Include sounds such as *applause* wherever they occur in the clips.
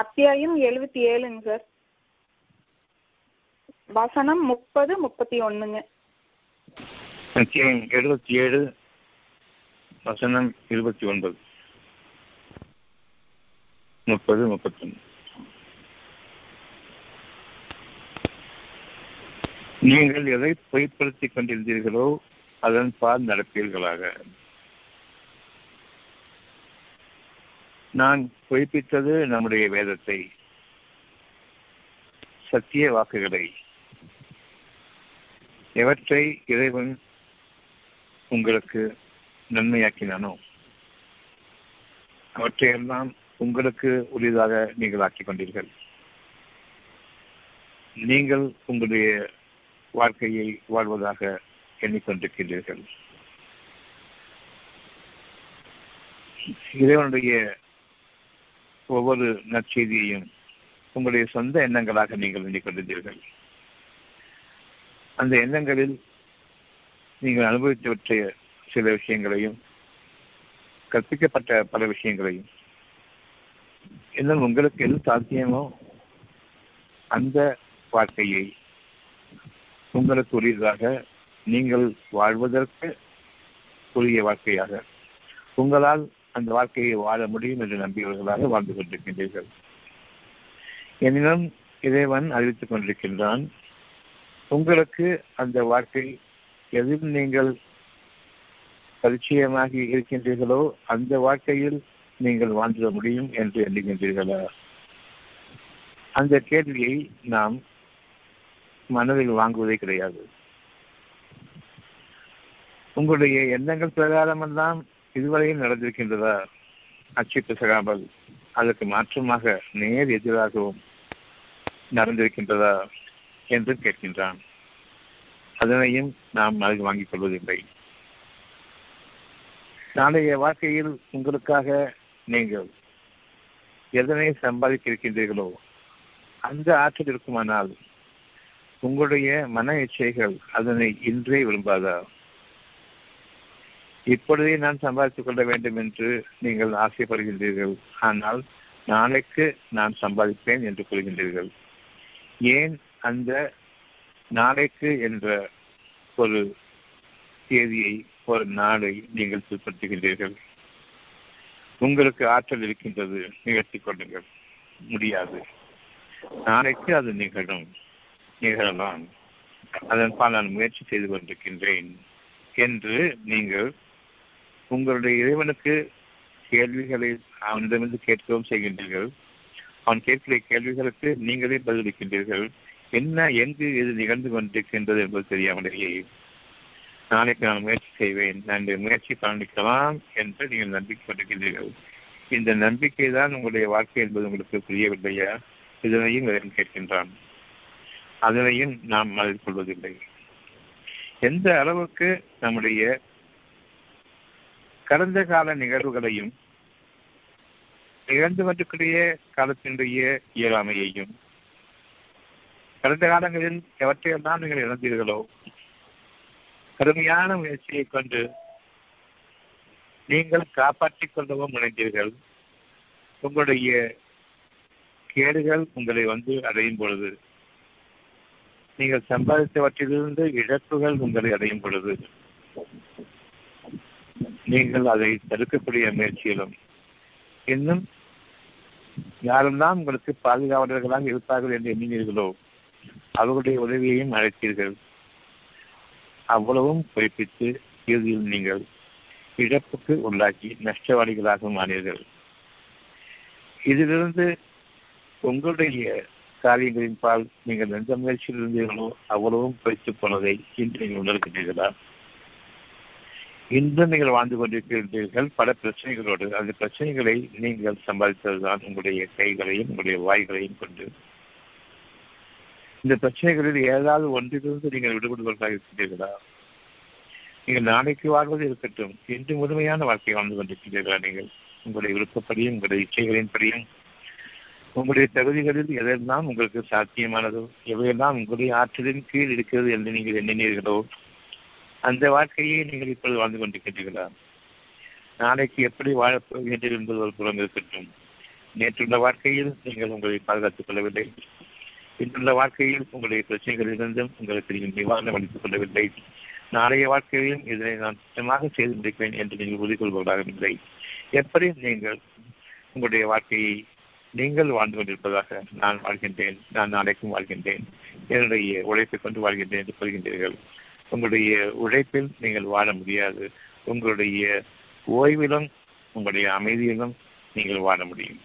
அத்தியாயம் எழுபத்தி ஏழுங்க சார். வசனம் முப்பது முப்பத்தி ஒண்ணுங்க அத்தியாயம் எழுபத்தி ஏழு வசனம் இருபத்தி ஒன்பது. முப்பது முப்பத்தொன்று நீங்கள் எதை பொய்ப்படுத்திக் கொண்டிருந்தீர்களோ அதன் பால் நடப்பீர்களாக. நான் பொய்ப்பித்தது நம்முடைய வேதத்தை. சத்திய வாக்குகளை. எவற்றை இறைவன் உங்களுக்கு நன்மையாக்கினானோ அவற்றையெல்லாம் உங்களுக்கு உரியதாக நீங்கள் ஆக்கிக் கொண்டீர்கள். நீங்கள் உங்களுடைய வாழ்க்கையை வாழ்வதாக எண்ணிக்கொண்டிருக்கின்றீர்கள். இறைவனுடைய ஒவ்வொரு நற்செய்தியையும் உங்களுடைய சொந்த எண்ணங்களாக நீங்கள் எண்ணிக்கொண்டிருந்தீர்கள் அந்த எண்ணங்களில் நீங்கள் அனுபவித்தவற்றை சில விஷயங்களையும் கற்பிக்கப்பட்ட பல விஷயங்களையும் இன்னும் உங்களுக்கு எது சாத்தியமோ அந்த வாழ்க்கையை உங்களுக்கு உரியதாக நீங்கள் வாழ்வதற்கு உரிய வாழ்க்கையாக உங்களால் அந்த வாழ்க்கையை வாழ முடியும் என்று நம்பியவர்களாக வாழ்ந்து கொண்டிருக்கின்றீர்கள். எனினும் இறைவன் அறிவித்துக் கொண்டிருக்கின்றான் உங்களுக்கு அந்த வாழ்க்கை எதில் நீங்கள் பரிச்சயமாகி இருக்கின்றீர்களோ அந்த வாழ்க்கையில் நீங்கள் வாழ்ந்துட முடியும் என்று எண்ணுகின்றீர்களா? அந்த கேள்வியை நாம் மனதில் வாங்குவதே கிடையாது. உங்களுடைய எண்ணங்கள் பிரகாரமெல்லாம் இதுவரையும் நடந்திருக்கின்றதா? அச்சிட்டு சகாமல் அதற்கு மாற்றமாக நேர் எதிராகவும் நடந்திருக்கின்றதா என்று கேட்கின்றான். அதனையும் நாம் மனதில் வாங்கிக் கொள்வதில்லை. நாளைய வாழ்க்கையில் உங்களுக்காக நீங்கள் எதனை சம்பாதிக்க இருக்கின்றீர்களோ அந்த ஆற்றல் இருக்குமானால் உங்களுடைய மன இச்சைகள் அதனை இன்றே விரும்பாதா? இப்பொழுதே நான் சம்பாதித்துக் கொள்ள வேண்டும் என்று நீங்கள் ஆசைப்படுகின்றீர்கள். ஆனால் நாளைக்கு நான் சம்பாதிப்பேன் என்று கூறுகின்றீர்கள். ஏன் அந்த நாளைக்கு என்ற ஒரு தேதியை ஒரு நாளை நீங்கள் பின்பற்றுகின்றீர்கள்? உங்களுக்கு ஆற்றல் இருக்கின்றது நிகழ்த்தி கொள்ளுங்கள். முடியாது. நாளைக்கு அது நிகழும் நிகழலாம். அதன்பால் நான் முயற்சி செய்து கொண்டிருக்கின்றேன் என்று நீங்கள் உங்களுடைய இறைவனுக்கு கேள்விகளை அவனிடமிருந்து கேட்கவும் செய்கின்றீர்கள். அவன் கேட்கிற கேள்விகளுக்கு நீங்களே பதிலளிக்கின்றீர்கள். என்ன எங்கு இது நிகழ்ந்து கொண்டிருக்கின்றது என்பது தெரியாமலேயே. நாளைக்கு நான் முயற்சி செய்வேன். நான் இந்த முயற்சி பலனிக்கலாம் என்று நீங்கள் நம்பிக்கை கொண்டிருக்கின்றீர்கள். இந்த நம்பிக்கை தான் உங்களுடைய வாழ்க்கை என்பது உங்களுக்கு புரியவில்லையா? இதனையும் இறைவன் கேட்கின்றான். அதனையும் நாம் மனதில் கொள்வதில்லை. எந்த அளவுக்கு நம்முடைய கடந்த கால நிகழ்வுகளையும் நிகழ்ந்து கொண்டிருக்கிற காலத்தினுடைய இயலாமையையும் கடந்த காலங்களில் எவற்றையெல்லாம் நீங்கள் இழந்தீர்களோ கடுமையான முயற்சியை கொண்டு நீங்கள் காப்பாற்றிக் கொள்ளவும் முனைந்தீர்கள். உங்களுடைய கேடுகள் உங்களை வந்து அடையும் பொழுது நீங்கள் சம்பாதித்தவற்றிலிருந்து இழப்புகள் உங்களை அடையும் பொழுது நீங்கள் அதை தடுக்கக்கூடிய முயற்சியிலும். இன்னும் யாரெல்லாம் உங்களுக்கு பாதுகாவலர்களாக இருப்பார்கள் என்று எண்ணினீர்களோ அவர்களுடைய உதவியையும் அழைத்தீர்கள். அவ்வளவும் பொய்ப்பித்து இறுதியில் நீங்கள் இழப்புக்கு உள்ளாக்கி நஷ்டவாளிகளாக மாறீர்கள். இதிலிருந்து உங்களுடைய காரியங்களின் பால் நீங்கள் எந்த முயற்சியில் இருந்தீர்களோ அவ்வளவும் குறைத்துப் போனதை இன்று நீங்கள் உணர்கிறீர்களா? இன்று நீங்கள் வாழ்ந்து கொண்டிருக்கின்றீர்கள் பல பிரச்சனைகளோடு. அந்த பிரச்சனைகளை நீங்கள் சம்பாதித்ததுதான் உங்களுடைய கைகளையும் உங்களுடைய வாய்களையும் கொண்டு. இந்த பிரச்சனைகளில் ஏதாவது ஒன்றிலிருந்து நீங்கள் விடுபடுவதாக இருக்கின்றீர்களா? நீங்கள் நாளைக்கு வாழ்வது இருக்கட்டும். இன்று முழுமையான வாழ்க்கை வாழ்ந்து கொண்டிருக்கின்றீர்களா நீங்கள்? உங்களுடைய விருப்பப்படியும் உங்களுடைய இச்சைகளின்படியும் உங்களுடைய தகுதிகளில் எதெல்லாம் உங்களுக்கு சாத்தியமானதோ எவையெல்லாம் உங்களுடைய ஆற்றலின் கீழ் இருக்கிறது என்று நீங்கள் எண்ணினீர்களோ அந்த வாழ்க்கையை நீங்கள் இப்பொழுது வாழ்ந்து கொண்டிருக்கின்றீர்களா நாளைக்கு எப்படி வாழப்போகின்றீர்கள் என்பது ஒரு புறம் இருக்கட்டும். நேற்றுள்ள வாழ்க்கையில் நீங்கள் உங்களை பாதுகாத்துக் கொள்ளவில்லை. இன்றுள்ள வாழ்க்கையில் உங்களுடைய பிரச்சனைகளிலிருந்தும் உங்களுக்கு நீங்கள் நிவாரணம் அளித்துக் கொள்ளவில்லை. நாளைய வாழ்க்கையிலும் இதனை நான் சுத்தமாக செய்து முடிப்பேன் என்று நீங்கள் உறுதி கொள்வதாக இல்லை. எப்படி நீங்கள் உங்களுடைய வாழ்க்கையை நீங்கள் வாழ்ந்து கொண்டிருப்பதாக நான் வாழ்கின்றேன் நான் நாளைக்கும் வாழ்கின்றேன். என்னுடைய உழைப்பை கொண்டு வாழ்கின்றேன் என்று கூறுகின்றீர்கள் உங்களுடைய உழைப்பில் நீங்கள் வாழ முடியாது. உங்களுடைய ஓய்விலும் உங்களுடைய அமைதியிலும் நீங்கள் வாழ முடியும்.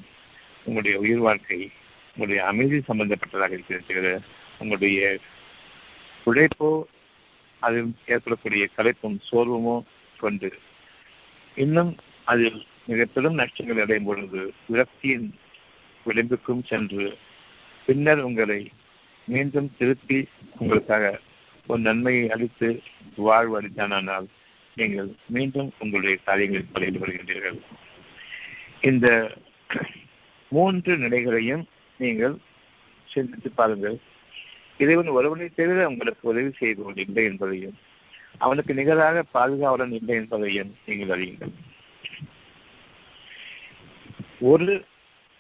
உங்களுடைய உயிர் வாழ்க்கை உங்களுடைய அமைதி சம்பந்தப்பட்டதாக இருக்கிறது உங்களுடைய உழைப்போ அதில் ஏற்படக்கூடிய கலைப்பும் சோர்வமோ கொண்டு. இன்னும் அதில் மிக பெரும் நஷ்டங்கள் அடையும் பொழுது விரக்தியின் விளிம்புக்கும் சென்று பின்னர் உங்களை மீண்டும் திருப்பி உங்களுக்காக ஒரு நன்மையை அளித்து வாழ்வு அளித்தானால் நீங்கள் மீண்டும் உங்களுடைய காரியங்களில் பலையில் வருகின்றீர்கள் இந்த மூன்று நிலைகளையும் நீங்கள் சிந்தித்து பாருங்கள். இறைவன் ஒருவனை தவிர உங்களுக்கு உதவி செய்பவன் இல்லை என்பதையும் அவனுக்கு நிகராக பாதுகாவலன் இல்லை என்பதையும் நீங்கள் அறியுங்கள். ஒரு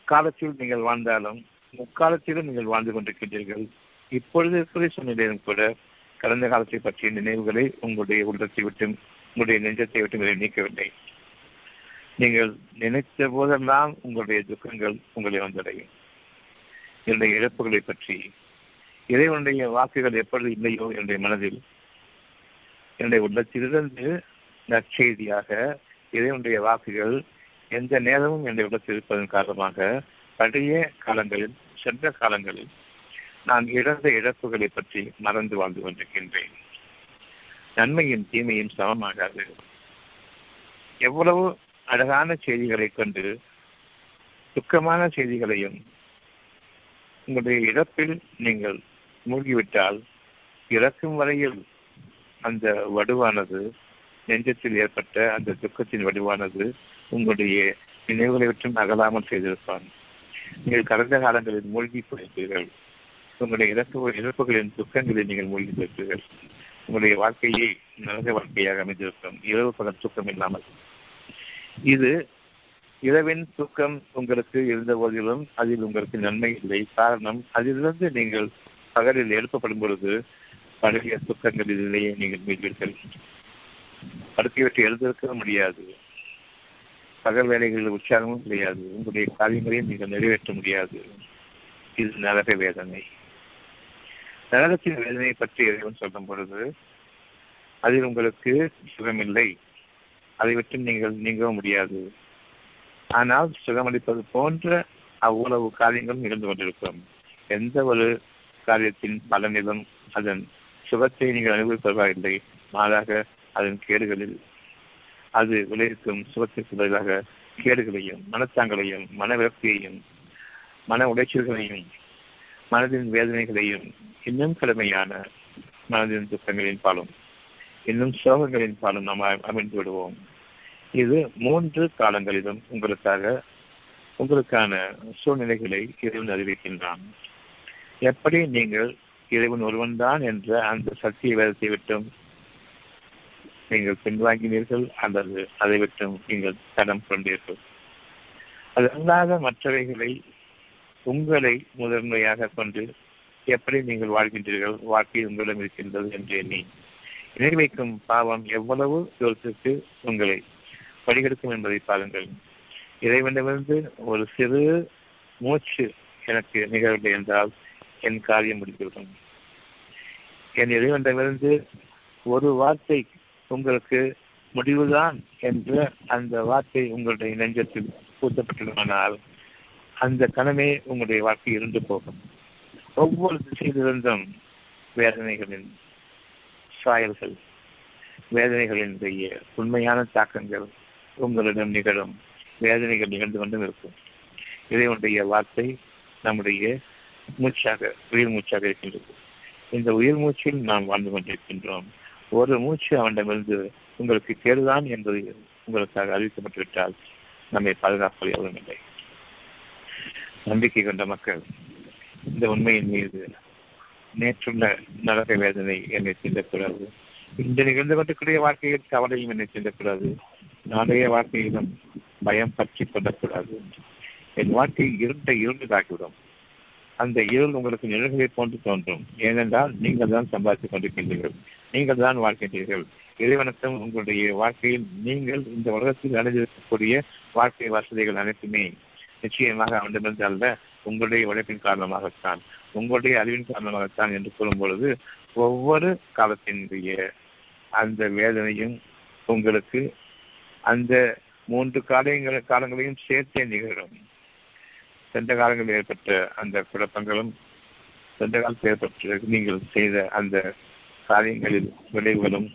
காலத்தில் நீங்கள் வாழ்ந்தாலும் முக்காலத்திலும் நீங்கள் வாழ்ந்து கொண்டிருக்கின்றீர்கள். இப்பொழுது இருக்கிற சூழ்நிலையிலும் கூட கடந்த காலத்தை பற்றிய நினைவுகளை உங்களுடைய உள்ளத்தை விட்டும் உங்களுடைய நெஞ்சத்தை விட்டும் நீக்கவில்லை. நீங்கள் நினைத்த போதெல்லாம் உங்களுடைய துக்கங்கள் உங்களை வந்தடையும். என்னுடைய இழப்புகளை பற்றி இறைவனுடைய வாக்குகள் எப்படி இல்லையோ என்னுடைய மனதில் என்னுடைய உள்ளத்திலிருந்து நற்செய்தியாக இறைவனுடைய வாக்குகள் எந்த நேரமும் என்னுடைய உள்ளத்தில் இருப்பதன் காரணமாக பழைய காலங்களில் சென்ற காலங்களில் நான் இழந்த இழப்புகளை பற்றி மறந்து வாழ்ந்து கொண்டிருக்கின்றேன். நன்மையும் தீமையும் சமமாகாது. எவ்வளவு அழகான செய்திகளை கொண்டு துக்கமான செய்திகளையும் உங்களுடைய இழப்பில் நீங்கள் மூழ்கிவிட்டால் இறக்கும் வரையில் அந்த வடுவானது நெஞ்சத்தில் ஏற்பட்ட அந்த துக்கத்தின் வடிவானது உங்களுடைய நினைவுகளை விட்டும் அகலாமல் செய்திருப்பான். நீங்கள் கடந்த காலங்களில் மூழ்கி போயிருப்பீர்கள். உங்களுடைய இறப்பு இழப்புகளின் துக்கங்களில் நீங்கள் மூழ்கி போயிருப்பீர்கள் உங்களுடைய வாழ்க்கையை நரக வாழ்க்கையாக அமைந்திருக்கும். இரவு பகல் துக்கம் இல்லாமல். இது இரவின் தூக்கம் உங்களுக்கு இருந்த போதிலும் அதில் உங்களுக்கு நன்மை இல்லை. காரணம் அதிலிருந்து நீங்கள் பகலில் எழுப்பப்படும் பொழுது பழைய துக்கங்களிலேயே நீங்கள் மீள்வீர்கள் படுக்கை விட்டு எழுந்திருக்க முடியாது. பகல் வேலைகளில் உற்சாகமும் கிடையாது. உங்களுடைய காரியங்களையும் நீங்கள் நிறைவேற்ற முடியாது. இது நரக வேதனை. நரகத்தின் வேதனையை பற்றி இறைவன் சொல்லும் பொழுது அதில் உங்களுக்கு சுகமில்லை. அதை விட்டு நீங்கள் நீங்கவும் முடியாது. ஆனால் சுகமளிப்பது போன்ற அவ்வளவு காரியங்களும் நிகழ்ந்து கொண்டிருக்கும். எந்த ஒரு காரியத்தின் பலனிலும் அதன் சுகத்தை நீங்கள் அனுபவிப்பதாக மாறாக அதன் கேடுகளில் அது விளைவிக்கும் சுகத்திற்கு பதிலாக கேடுகளையும் மனத்தாங்களையும் மன விரக்தியையும் மன உடைச்சல்களையும் மனதின் வேதனைகளையும் இன்னும் கடுமையான மனதின் துக்கங்களின் பாலும் இன்னும் சோகங்களின் பாலும் நாம் அமைந்து விடுவோம். இது மூன்று காலங்களிலும் உங்களுக்காக உங்களுக்கான சூழ்நிலைகளை இறைவன் அறிவிக்கின்றான். எப்படி நீங்கள் இறைவன் ஒருவன்தான் என்ற அந்த சக்திய வேதத்தை விட்டும் நீங்கள் பின்வாங்கினீர்கள் அல்லது அதை விட்டும் நீங்கள் தடம் கொண்டீர்கள். அது அல்லாத மற்றவைகளை உங்களை முதன்மையாக கொண்டு எப்படி நீங்கள் வாழ்கின்றீர்கள்? வாழ்க்கை உங்களிடம் இருக்கின்றது என்று எண்ணி இணை வைக்கும் பாவம் எவ்வளவு தூரத்திற்கு உங்களை வழிகெடுக்கும் என்பதை பாருங்கள். இறைவனிடமிருந்து ஒரு சிறு மூச்சு எனக்கு நிகழவில்லை என்றால் என் காரியம் முடிந்துவிடும். என் இறைவனிடமிருந்து ஒரு வார்த்தை உங்களுக்கு முடிவுதான் என்ற அந்த வார்த்தை உங்களுடைய நெஞ்சத்தில் பூத்தப்பட்டுள்ளனால் அந்த கணமே உங்களுடைய வாழ்க்கை இருந்து போகும். ஒவ்வொரு திசையிலிருந்தும் வேதனைகளின் சாயல்கள் வேதனைகளினுடைய உண்மையான தாக்கங்கள் உங்களிடம் நிகழும். வேதனைகள் நிகழ்ந்து கொண்டும் இருக்கும். இறைவனுடைய வார்த்தை நம்முடைய மூச்சாக உயிர் மூச்சாக இருக்கின்றது. இந்த உயிர் மூச்சில் நாம் வாழ்ந்து கொண்டிருக்கின்றோம். ஒரு மூச்சு அவனிடமிருந்து உங்களுக்கு கேடுதான் என்பது உங்களுக்காக அறிவிக்கப்பட்டுவிட்டால் நம்மை பாதுகாப்பது எவ்வளவு இல்லை. நம்பிக்கை கொண்ட மக்கள் இந்த உண்மையின் மீது நேற்றுள்ள நரக வேதனை என்னை சிந்தக்கூடாது. இன்று நிகழ்ந்து கொண்டிருக்கிற வாழ்க்கையில் கவலையும் என்னை சிந்தக்கூடாது. நாளைய வாழ்க்கையிலும் பயம் பற்றி கொள்ளக்கூடாது. என் வாழ்க்கை இருண்ட இருண்டு தாக்கிவிடும் அந்த இருள் உங்களுக்கு நிழல்களை போன்று தோன்றும். ஏனென்றால் நீங்கள் தான் சம்பாதித்துக் கொண்டிருக்கின்றீர்கள். நீங்கள் தான் வாழ்க்கின்றீர்கள் இறைவனத்தம் உங்களுடைய வாழ்க்கையில் நீங்கள் இந்த உலகத்தில் அடைந்திருக்கக்கூடிய வாழ்க்கை வசதிகள் அனைத்துமே நிச்சயமாக அவனிடமிருந்து அல்ல உங்களுடைய உழைப்பின் காரணமாகத்தான் உங்களுடைய அறிவின் காரணமாகத்தான் என்று கூறும் பொழுது ஒவ்வொரு காலத்தினுடைய அந்த வேதனையும் உங்களுக்கு அந்த மூன்று காரியங்கள் காலங்களையும் சேர்த்தே நிகழும். சென்ற காலங்களில் ஏற்பட்ட அந்த குழப்பங்களும் சென்ற காலத்தில் ஏற்பட்ட நீங்கள் செய்த அந்த காரியங்களில் விளைவுகளும்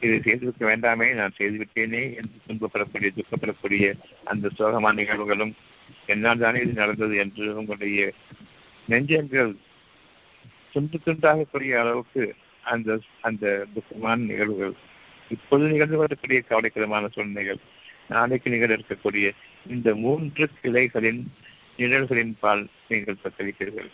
இதை செய்திருக்க வேண்டாமே நான் செய்துவிட்டேனே என்று துன்பப்படக்கூடிய துக்கப்படக்கூடிய அந்த சோகமான நிகழ்வுகளும் என்னால் தானே இது நடந்தது என்று உங்களுடைய நெஞ்சங்கள் துண்டு துண்டாகக்கூடிய அளவுக்கு அந்த அந்த துக்கமான நிகழ்வுகள் இப்பொழுது நிகழ்ந்து வரக்கூடிய கவலைக்கிடமான சூழ்நிலைகள் நாளைக்கு நிகழ இருக்கக்கூடிய இந்த மூன்று கிளைகளின் நிழல்களின் பால் நீங்கள் தத்தளிப்பீர்கள்.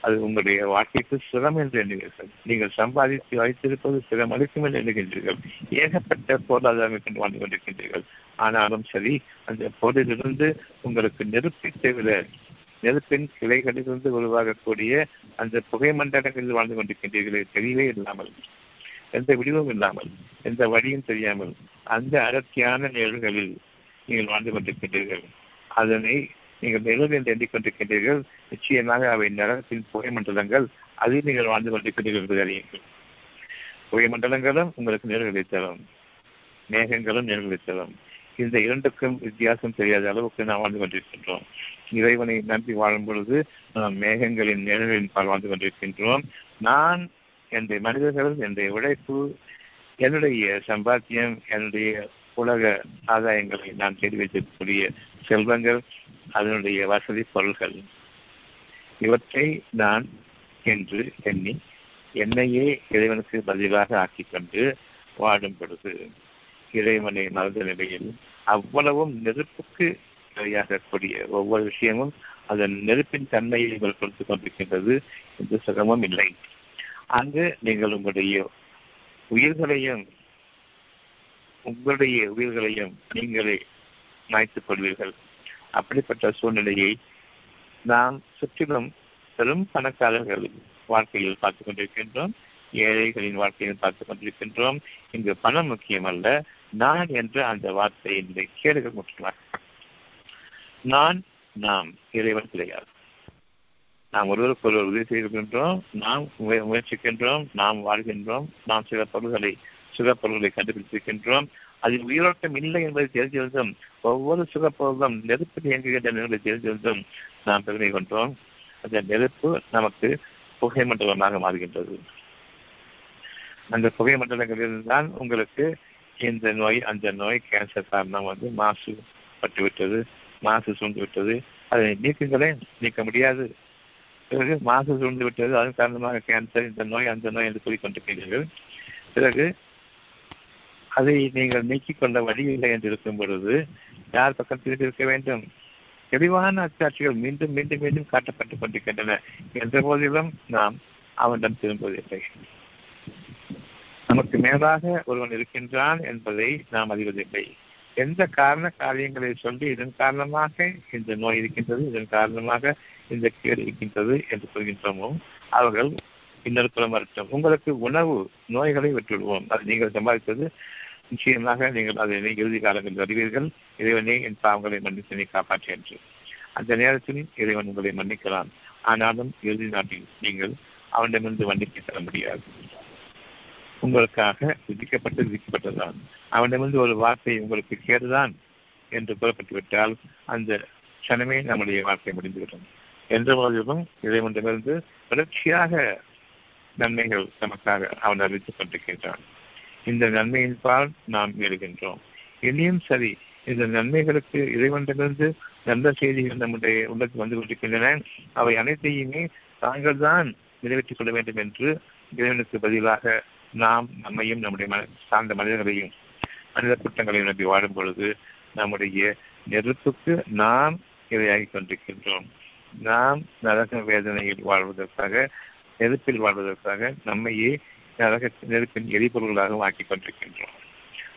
அது உங்களுடைய வாழ்க்கைக்கு சிரம் என்று எண்ணுகிறீர்கள். நீங்கள் சம்பாதித்து வைத்திருப்பது சிரம் அளிக்கும் என்று எண்ணுகின்றீர்கள். ஏகப்பட்ட பொருளாதாரம் கொண்டு வாழ்ந்து கொண்டிருக்கின்றீர்கள். ஆனாலும் சரி அந்த பொருளிலிருந்து உங்களுக்கு நெருப்பை தவிர நெருப்பின் கிளைகளிலிருந்து உருவாகக்கூடிய அந்த புகை மண்டலங்களில் வாழ்ந்து கொண்டிருக்கின்றீர்களே தெரியவே இல்லாமல் எந்த விடிவும் இல்லாமல் எந்த வழியும் தெரியாமல் அந்த அடர்த்தியான நிழல்களில் நீங்கள் வாழ்ந்து கொண்டிருக்கின்றீர்கள். அதனை நீங்கள் நிழல் என்று எண்ணிக்கொண்டிருக்கின்றீர்கள் நிச்சயமாக அவை நரகத்தின் புகை மண்டலங்கள் அதில் நீங்கள் வாழ்ந்து கொண்டிருக்கிறீர்கள் என்று அறியுங்கள். புகை மண்டலங்களும் உங்களுக்கு நேர்களை தரும். மேகங்களும் நேர்களை தரும். இந்த இரண்டுக்கும் வித்தியாசம் தெரியாத அளவுக்கு நாம் வாழ்ந்து கொண்டிருக்கின்றோம். இறைவனை நம்பி வாழும் பொழுது நாம் மேகங்களின் நிழல்களின் பால் வாழ்ந்து கொண்டிருக்கின்றோம். நான் என்னுடைய மனிதர்கள் என்னுடைய உழைப்பு என்னுடைய சம்பாத்தியம் என்னுடைய உலக ஆதாயங்களை நான் தேடி வைத்திருக்கக்கூடிய செல்வங்கள் அதனுடைய வசதி பொருள்கள். இவற்றை நான் என்று எண்ணி என்னையே இறைவனுக்கு பதிலாக ஆக்கிக் கொண்டு வாடும் பொழுது இறைவனை மறந்த நிலையில் அவ்வளவும் நெருப்புக்கு இரையாகக்கூடிய ஒவ்வொரு விஷயமும் அதன் நெருப்பின் தன்மையை நீங்கள் கொடுத்துக் கொண்டிருக்கின்றது எந்த சுகமும் இல்லை. அங்கு நீங்கள் உங்களுடைய உயிர்களையும் உங்களுடைய உயிர்களையும் நீங்களே மாய்த்துக் கொள்வீர்கள் அப்படிப்பட்ட சூழ்நிலையை நாம் சுற்றிலும் பெரும் பணக்காரர்கள் வாழ்க்கையில் பார்த்துக் கொண்டிருக்கின்றோம். ஏழைகளின் வாழ்க்கையில் பார்த்துக் கொண்டிருக்கின்றோம். இங்கு பணம் முக்கியம் அல்ல நான் என்ற அந்த வார்த்தையினுடைய கேடுகள் முக்கியமாக நான் நாம் இறைவன் கிடையாது. நாம் ஒருவருக்கு ஒருவர் உதவி செய்கின்றோம் நாம் முயற்சிக்கின்றோம். நாம் வாழ்கின்றோம். நாம் சில பொருள்களை சுகப்பொருள்களை கண்டுபிடித்திருக்கின்றோம். அதில் உயிரோட்டம் இல்லை என்பதை தெரிந்திருந்தும் ஒவ்வொரு சுகப்பொருளும் நெருப்பில் இயங்குகின்ற என்பதை தெரிந்திருந்தும் நாம் பெருமை கொண்டோம். அந்த நெருப்பு நமக்கு புகை மண்டலமாக மாறுகின்றது. அந்த புகை மண்டலங்களில் தான் உங்களுக்கு இந்த நோய் அந்த நோய் கேன்சர் காரணம் வந்து மாசு பட்டுவிட்டது மாசு சூழ்ந்து விட்டது அதை நீக்குங்களேன் நீக்க முடியாது. பிறகு மாசு சூழ்ந்து விட்டது அதன் காரணமாக கேன்சர் இந்த நோய் அந்த நோய் என்று கூறிக்கொண்டிருக்கிறீர்கள் பிறகு அதை நீங்கள் நீக்கிக் கொள்ள வழி இல்லை என்று இருக்கும் பொழுது யார் பக்கம் திரும்பி இருக்க வேண்டும்? தெளிவான அச்சாட்சிகள் மீண்டும் மீண்டும் மீண்டும் காட்டப்பட்டுக் கொண்டிருக்கின்றன. என்ற போதிலும் நாம் அவனிடம் திரும்புவதில்லை. நமக்கு மேலாக ஒருவன் இருக்கின்றான் என்பதை நாம் அறிவதில்லை. எந்த காரண காரியங்களை சொல்லி இதன் காரணமாக இந்த நோய் இருக்கின்றது இதன் காரணமாக இந்த கேடு இருக்கின்றது என்று சொல்கின்றோமோ அவர்கள் இன்னொரு புறம் வரட்டும். உங்களுக்கு உணவு நோய்களை விட்டுவிடுவோம். அது நீங்கள் சம்பாதித்தது நிச்சயமாக நீங்கள் அதனை இறுதி காலங்களில் வருவீர்கள். இறைவனே என் பாவங்களை மன்னித்து நீ காப்பாற்று என்று. அந்த நேரத்தில் இறைவன் உங்களை மன்னிக்கலாம். ஆனாலும் இறுதி நாட்டில் நீங்கள் அவனிடமிருந்து மன்னிப்பு தர முடியாது. உங்களுக்காக விதிக்கப்பட்டு விதிக்கப்பட்டதுதான். அவனிடமிருந்து ஒரு வார்த்தை உங்களுக்கு கேடுதான் என்று கூறப்பட்டுவிட்டால் அந்த க்ஷணமே நம்முடைய வாழ்க்கை முடிந்துவிடும். என்ற போதிலும் இறைவனிடமிருந்து தொடர்ச்சியாக நன்மைகள் நமக்காக அவன் அறிவித்துக் கொண்டிருக்கின்றான் இந்த நன்மையின் பால் நாம் எழுகின்றோம். இனியும் சரி இந்த நன்மைகளுக்கு இறைவனிடமிருந்து நல்ல செய்திகள் நம்முடைய உள்ளத்தில் வந்து கொண்டிருக்கின்றன. அவை அனைத்தையுமே தாங்கள் தான் நிறைவேற்றிக் கொள்ள வேண்டும் என்று இறைவனுக்கு பதிலாக நாம் நம்மையும் நம்முடைய மன சார்ந்த மனிதர்களையும் மனித குற்றங்களையும் நம்பி வாழும் பொழுது நம்முடைய நெருப்புக்கு நாம் இரையாகி கொண்டிருக்கின்றோம். நாம் நரக வேதனையில் வாழ்வதற்காக நெருப்பில் வாழ்வதற்காக நம்மையே நரக நெருப்பின் எரிபொருள்களாக ஆக்கிக் கொண்டிருக்கின்றோம்.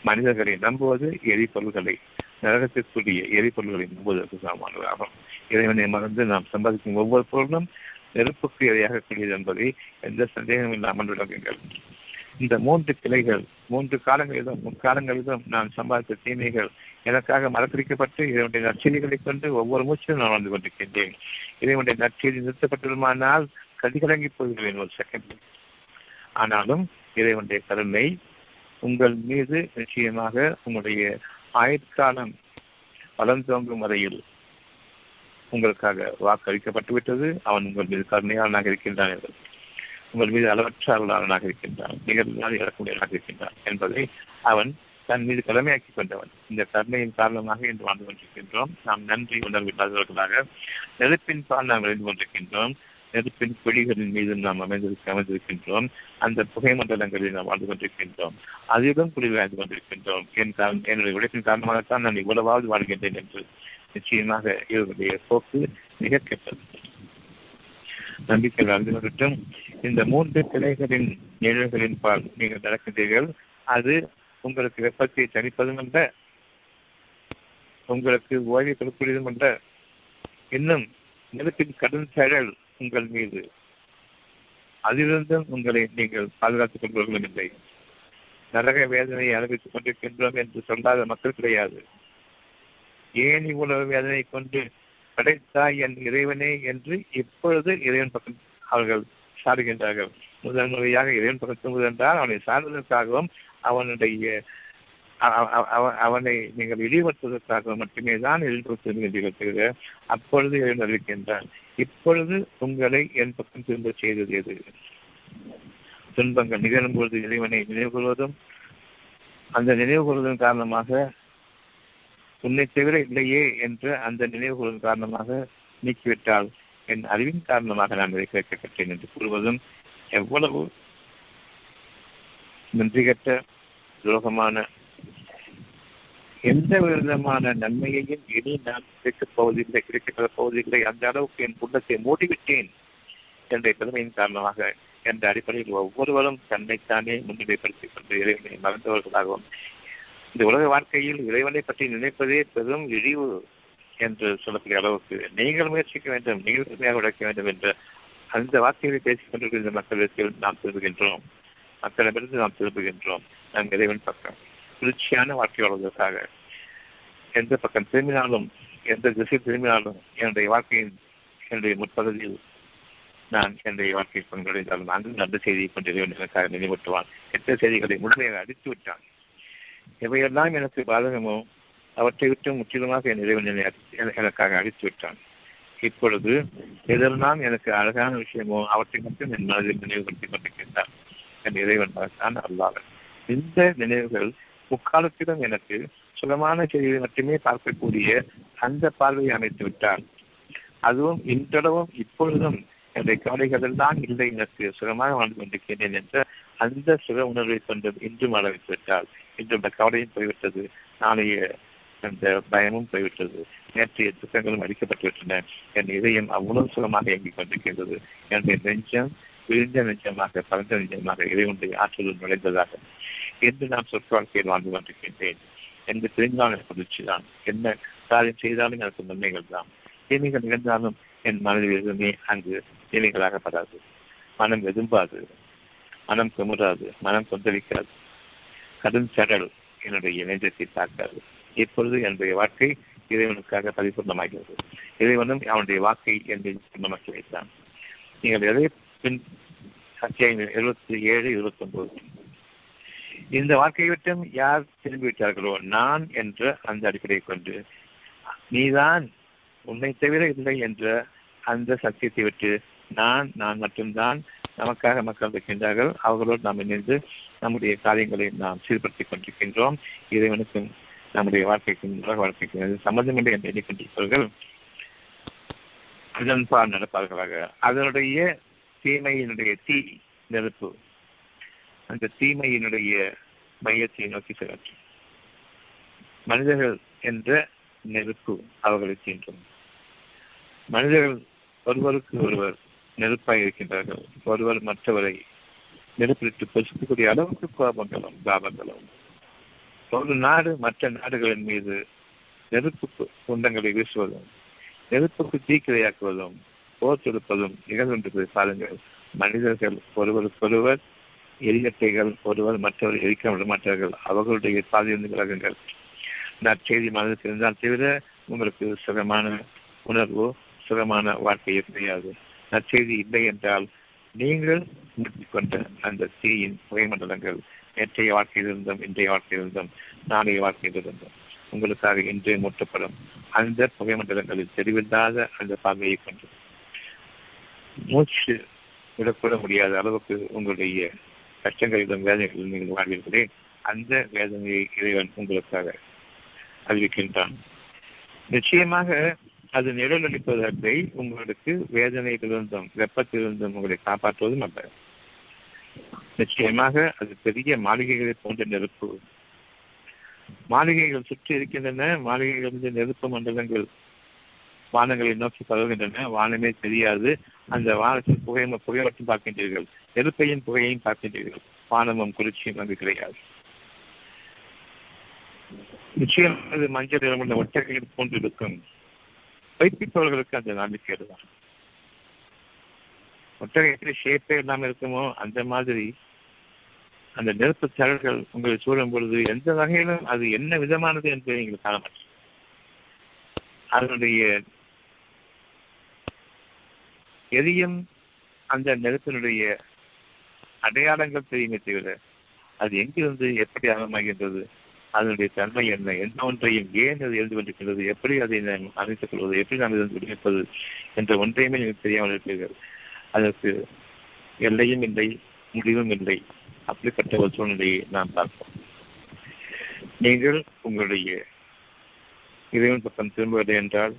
மனிதர்களை நம்புவது எரிபொருள்களை நரகத்திற்குரிய எரிபொருள்களை நம்புவதற்கு சமமானதாகும். இறைவனை மறந்து நாம் சம்பாதிக்கும் ஒவ்வொரு பொருளும் நெருப்புக்கு இரையாகக்கூடியது என்பதை எந்த சந்தேகமும் இல்லாமல் விளங்குங்கள். இந்த மூன்று கிளைகள் மூன்று காலங்களிலும் முற்காலங்களிலும் நான் சம்பாதித்த தீமைகள் எனக்காக மறக்கடிக்கப்பட்டு இதனுடைய நற்செய்திகளை கொண்டு ஒவ்வொரு மூச்சிலும் நான் வாழ்ந்து கொண்டிருக்கின்றேன். இதனுடைய நற்செய்தி நிறுத்தப்பட்டுமானால் கதிகலங்கி போகிறேன் ஒரு செகண்ட் ஆனாலும் இறைவனுடைய கருணை உங்கள் மீது நிச்சயமாக உங்களுடைய ஆயுட்காலம் தோன்றும் வரையில் உங்களுக்காக வாக்களிக்கப்பட்டு விட்டது அவன் உங்கள் மீது கருணையாளனாக இருக்கின்றான் என்பது உங்கள் மீது அளவற்ற அருளாளனாக இருக்கின்றான். நிகழ்நாள் இறக்கமுடையவனாக இருக்கின்றான் என்பதை அவன் தன் மீது கடமையாக்கி கொண்டவன். இந்த கருணையின் காரணமாக இன்று வாழ்ந்து கொண்டிருக்கின்றோம். நாம் நன்றி உணர்வில்லாதவர்களாக நெருப்பின் பால் நாம் எழுந்து கொண்டிருக்கின்றோம். நெருப்பின் குழிகளின் மீது நாம் அமைந்திருக்க அமைந்திருக்கின்றோம். அந்த புகை மண்டலங்களில் நாம் வாழ்ந்து கொண்டிருக்கின்றோம். அதிலும் குளிர் வாழ்ந்து கொண்டிருக்கின்றோம். என் காரணம் என்னுடைய உழைப்பின் காரணமாகத்தான் நான் இவ்வளவாவது வாழ்கின்றேன் என்று நிச்சயமாக இவருடைய போக்கு மிக கெட்டது. நம்பிக்கை வாழ்ந்து கொண்டிருக்கும் இந்த மூன்று கிளைகளின் நிழல்களின் பால் நீங்கள் நடக்கின்றீர்கள். அது உங்களுக்கு வெப்பத்தை தணிப்பதும் அல்ல உங்களுக்கு ஓய்வை கொடுக்கூடியதும் அல்ல. இன்னும் நிலத்தின் கடன் செயல் உங்கள் மீது. அதிலிருந்தும் உங்களை நீங்கள் பாதுகாத்துக் கொள்வர்களும் இல்லை. நரக வேதனையை அனுபவித்துக் கொண்டிருக்கின்றோம் என்று சொல்லாத மக்கள் கிடையாது. ஏன் இவ்வளவு வேதனை கொண்டு படைத்தாய் என் இறைவனே என்று இப்பொழுது இறைவன் பக்கம் அவர்கள் சாடுகின்றார்கள். முதல் முறையாக இறைவன் பக்கம் திரும்புவதென்றால் அவனை சார்ந்ததற்காகவும் அவனுடைய அவனை நீங்கள் இழிவுறுத்துவதற்காக மட்டுமே தான் இழிவுறுத்துகின்றீர்கள் அப்பொழுது இறைவன் அறிவிக்கின்றான். இப்பொழுது உங்களை என் பக்கம் திரும்ப செய்தது எது? துன்பங்கள் நிகழும் பொழுது இறைவனை நினைவு கொள்வதும் அந்த நினைவு கொள்வதன் காரணமாக உன்னை தவிர இல்லையே என்று அந்த நினைவு கொள்வதன் காரணமாக நீக்கிவிட்டால் என் அறிவின் காரணமாக நான் இதை கேட்கப்பட்டேன் என்று கூறுவதும் எவ்வளவு நன்றிகட்ட துரோகமான எந்த விதமான நன்மையையும் இனி நான் கிடைக்கப் போவதில்லை கிடைக்கப்பட போவதில்லை. அந்த அளவுக்கு என் உள்ளத்தை மூடிவிட்டேன் என்ற பெருமையின் காரணமாக என்ற அடிப்படையில் ஒவ்வொருவரும் தன்னைத்தானே முன்னிலைப்படுத்திக் கொண்டு இறைவனை மறந்தவர்களாகவும் இந்த உலக வாழ்க்கையில் இறைவனை பற்றி நினைப்பதே பெரும் இழிவு என்று சொல்லக்கூடிய அளவுக்கு நீங்கள் முயற்சிக்க வேண்டும் நீங்கள் உண்மையாக உழைக்க வேண்டும் என்ற அந்த வார்த்தைகளை பேசிக் கொண்டிருக்கிற மக்களிடத்தில் நாம் திரும்புகின்றோம். மக்களிடமிருந்து நாம் திரும்புகின்றோம். நாம் இறைவன் பக்கம். குளிர்ச்சியான வாழ்க்கை வாழ்வதற்காக. எந்த பக்கம் திரும்பினாலும் எந்த திசை திரும்பினாலும் என்னுடைய வாழ்க்கையின் என்னுடைய முற்பகுதியில் நான் என்னுடைய வாழ்க்கையை பங்கடைந்தாலும் அங்கு நல்ல செய்தியை கொண்டு எனக்காக நினைவூட்டுவான் எத்தனை செய்திகளை முழுமையாக அடித்து விட்டான் இவையெல்லாம் எனக்கு பாதகமோ அவற்றை விட்டு முற்றிலுமாக என் இறைவன் எனக்காக அழித்து விட்டான். இப்பொழுது எதெல்லாம் எனக்கு அழகான விஷயமோ அவற்றை மட்டும் என் மனதில் நினைவுபடுத்திக் கொண்டிருக்கின்றான் என் இறைவன் தான் அல்லாதன் இந்த நினைவுகள் முக்காலத்திலும் எனக்கு சுகமான செய்தியை மட்டுமே பார்க்கக்கூடிய அந்த பார்வையை அமைத்து விட்டார். அதுவும் இன்றளவும் இப்பொழுதும் என்னுடைய கவலைகள் தான் இல்லை எனக்கு சுகமாக வாழ்ந்து கொண்டிருக்கிறேன் என்ற அந்த சுக உணர்வை கொண்டு இன்றும் வாழ வைத்து விட்டால் இன்று அந்த கவலையும் போய்விட்டது. நாளைய அந்த பயமும் போய்விட்டது. நேற்றைய துக்கங்களும் அடிக்கப்பட்டுவிட்டன என் இதயம் அவ்வளவு சுகமாக இயங்கிக் கொண்டிருக்கின்றது. என்னுடைய நெஞ்சம் விழுந்த நெஞ்சமாக பறந்த நிச்சயமாக இறைவனுடைய ஆற்றலும் நுழைந்ததாக. என்று நான் சொற்க வாழ்க்கையில் வாழ்ந்து கொண்டிருக்கின்றேன். என்று தெரிந்தாலும் எனக்கு தான். என்ன காரியம் செய்தாலும் எனக்கு நன்மைகள் தான். தீமைகள் நிகழ்ந்தாலும் என் மனதில் எதுவுமே அங்கு தீமைகளாகப்படாது. மனம் எதும்பாது மனம் குமுறாது. மனம் கொந்தளிக்காது. கடும் சடல் என்னுடைய நெஞ்சத்தை தாக்காது. இப்பொழுது என்னுடைய வாழ்க்கை இறைவனுக்காக பரிபூர்ணமாகிறது. இறைவனும் அவனுடைய வாக்கை என்னை பூர்ணமாக்கி வைத்தான் நீங்கள் எதை பின் அத்தியாயம் எழுபத்தி ஏழு இருபத்தி ஒன்பது இந்த வாழ்க்கையை விட்டும் யார் திரும்பிவிட்டார்களோ நான் என்ற அந்த அடிப்படையை கொண்டு நீதான் உன்னை தவிர இல்லை என்ற அந்த சத்தியத்தை விட்டு நான் நான் மட்டும்தான் நமக்காக மக்கள் இருக்கின்றார்கள். அவர்களோடு நாம் இணைந்து நம்முடைய காரியங்களை நாம் சீர்படுத்திக் கொண்டிருக்கின்றோம். இறைவனுக்கும் நம்முடைய வாழ்க்கைக்கும் உலக வாழ்க்கைக்கும் சம்மந்தமில்லை என்று எண்ணிக்கொண்டிருப்பவர்கள் அதன்பால் நடப்பார்களாக. அதனுடைய தீமையினுடைய தீ நெருப்பு. அந்த தீமையினுடைய மையத்தை நோக்கி சுழற்றும் மனிதர்கள் என்ற நெருப்பு அவர்களை தீண்டும். மனிதர்கள் ஒருவருக்கு ஒருவர் நெருப்பாக இருக்கின்றார்கள். ஒருவர் மற்றவரை நெருப்பிட்டு பொசுக்கக்கூடிய அளவுக்கு கோபங்களும் தாபங்களும் ஒரு நாடு மற்ற நாடுகளின் மீது நெருப்புக்கு குண்டங்களை வீசுவதும் நெருப்புக்கு தீக்கிரையாக்குவதும் போர் தொடுப்பதும் நிகழ்கின்றது பாருங்கள். மனிதர்கள் ஒருவருக்கொருவர் எரிகட்டைகள் ஒருவர் மற்றவர் எரிக்க விடமாட்டார்கள். அவர்களுடைய பாதையிலிருந்து விலகுங்கள் நற்செய்தி மனதில் இருந்தால் தவிர உங்களுக்கு சுகமான உணர்வோ சுகமான வாழ்க்கையோ கிடையாது. நற்செய்தி இல்லை என்றால் நீங்கள் கொண்ட அந்த தீயின் புகைமண்டலங்கள் நேற்றைய வாழ்க்கையிலிருந்தும் இன்றைய வாழ்க்கையிலிருந்தும் நாளைய வாழ்க்கையிலிருந்தும் உங்களுக்காக இன்றே மூட்டப்படும். அந்த புகைமண்டலங்களில் தெரிவில்லாத அந்த பார்வையை கொண்டு மூச்சு விடக்கூட முடியாத அளவுக்கு உங்களுடைய கஷ்டங்களிலும் வேதனைகளிலும் நீங்கள் வாழ்வீர்களே அந்த வேதனையை இறைவன் உங்களுக்காக அறிவிக்கின்றான். நிச்சயமாக அது நிழல் அளிப்பதற்கை உங்களுக்கு வேதனையிலிருந்தும் வெப்பத்திலிருந்தும் உங்களை காப்பாற்றுவதும் அல்ல. நிச்சயமாக அது பெரிய மாளிகைகளை போன்ற நெருப்பு. மாளிகைகள் சுற்றி இருக்கின்றன. மாளிகைகளிலிருந்து நெருப்பு மண்டலங்கள். வானங்களை நோக்கி பரவுகின்றன. வானமே தெரியாது. அந்த வானத்தின் புகை புகை மட்டும் பார்க்கின்றீர்கள். நெருப்பையும் புகையையும் பார்க்கின்றீர்கள். வானமும் குளிர்ச்சியும் அங்கு கிடையாது. நிச்சயம் அது மஞ்சள் நிறமுள்ள ஒட்டகைகள் போன்று போன்றிருக்கும் வைப்பிப்பவர்களுக்கு அந்த நம்பிக்கை தான். ஒட்டகை ஷேப்பே இல்லாமல் இருக்குமோ? அந்த மாதிரி அந்த நெருப்பு தரல்கள் உங்களை சூழும் பொழுது எந்த வகையிலும் அது என்ன விதமானது என்பதை நீங்கள் காண மாட்டீங்க அதனுடைய எதையும் அந்த நெருப்பினுடைய அடையாளங்கள் தெரியுமே தவிர அது எங்கிருந்து எப்படி ஆரம்பமாகின்றது அதனுடைய தன்மை என்ன எந்த ஒன்றையும் ஏன் அது எழுந்து கொண்டிருக்கிறது எப்படி அதை நாம் அமைத்துக் கொள்வது எப்படி நாம் இருந்து விடுவிப்பது என்ற ஒன்றையுமே எனக்கு தெரியாமல் இருப்பீர்கள். அதற்கு எல்லையும் இல்லை முடிவும் இல்லை. அப்படிப்பட்ட ஒரு சூழ்நிலையை நாம் பார்ப்போம். நீங்கள் உங்களுடைய இறைவன் பக்கம் திரும்பவில்லை என்றால்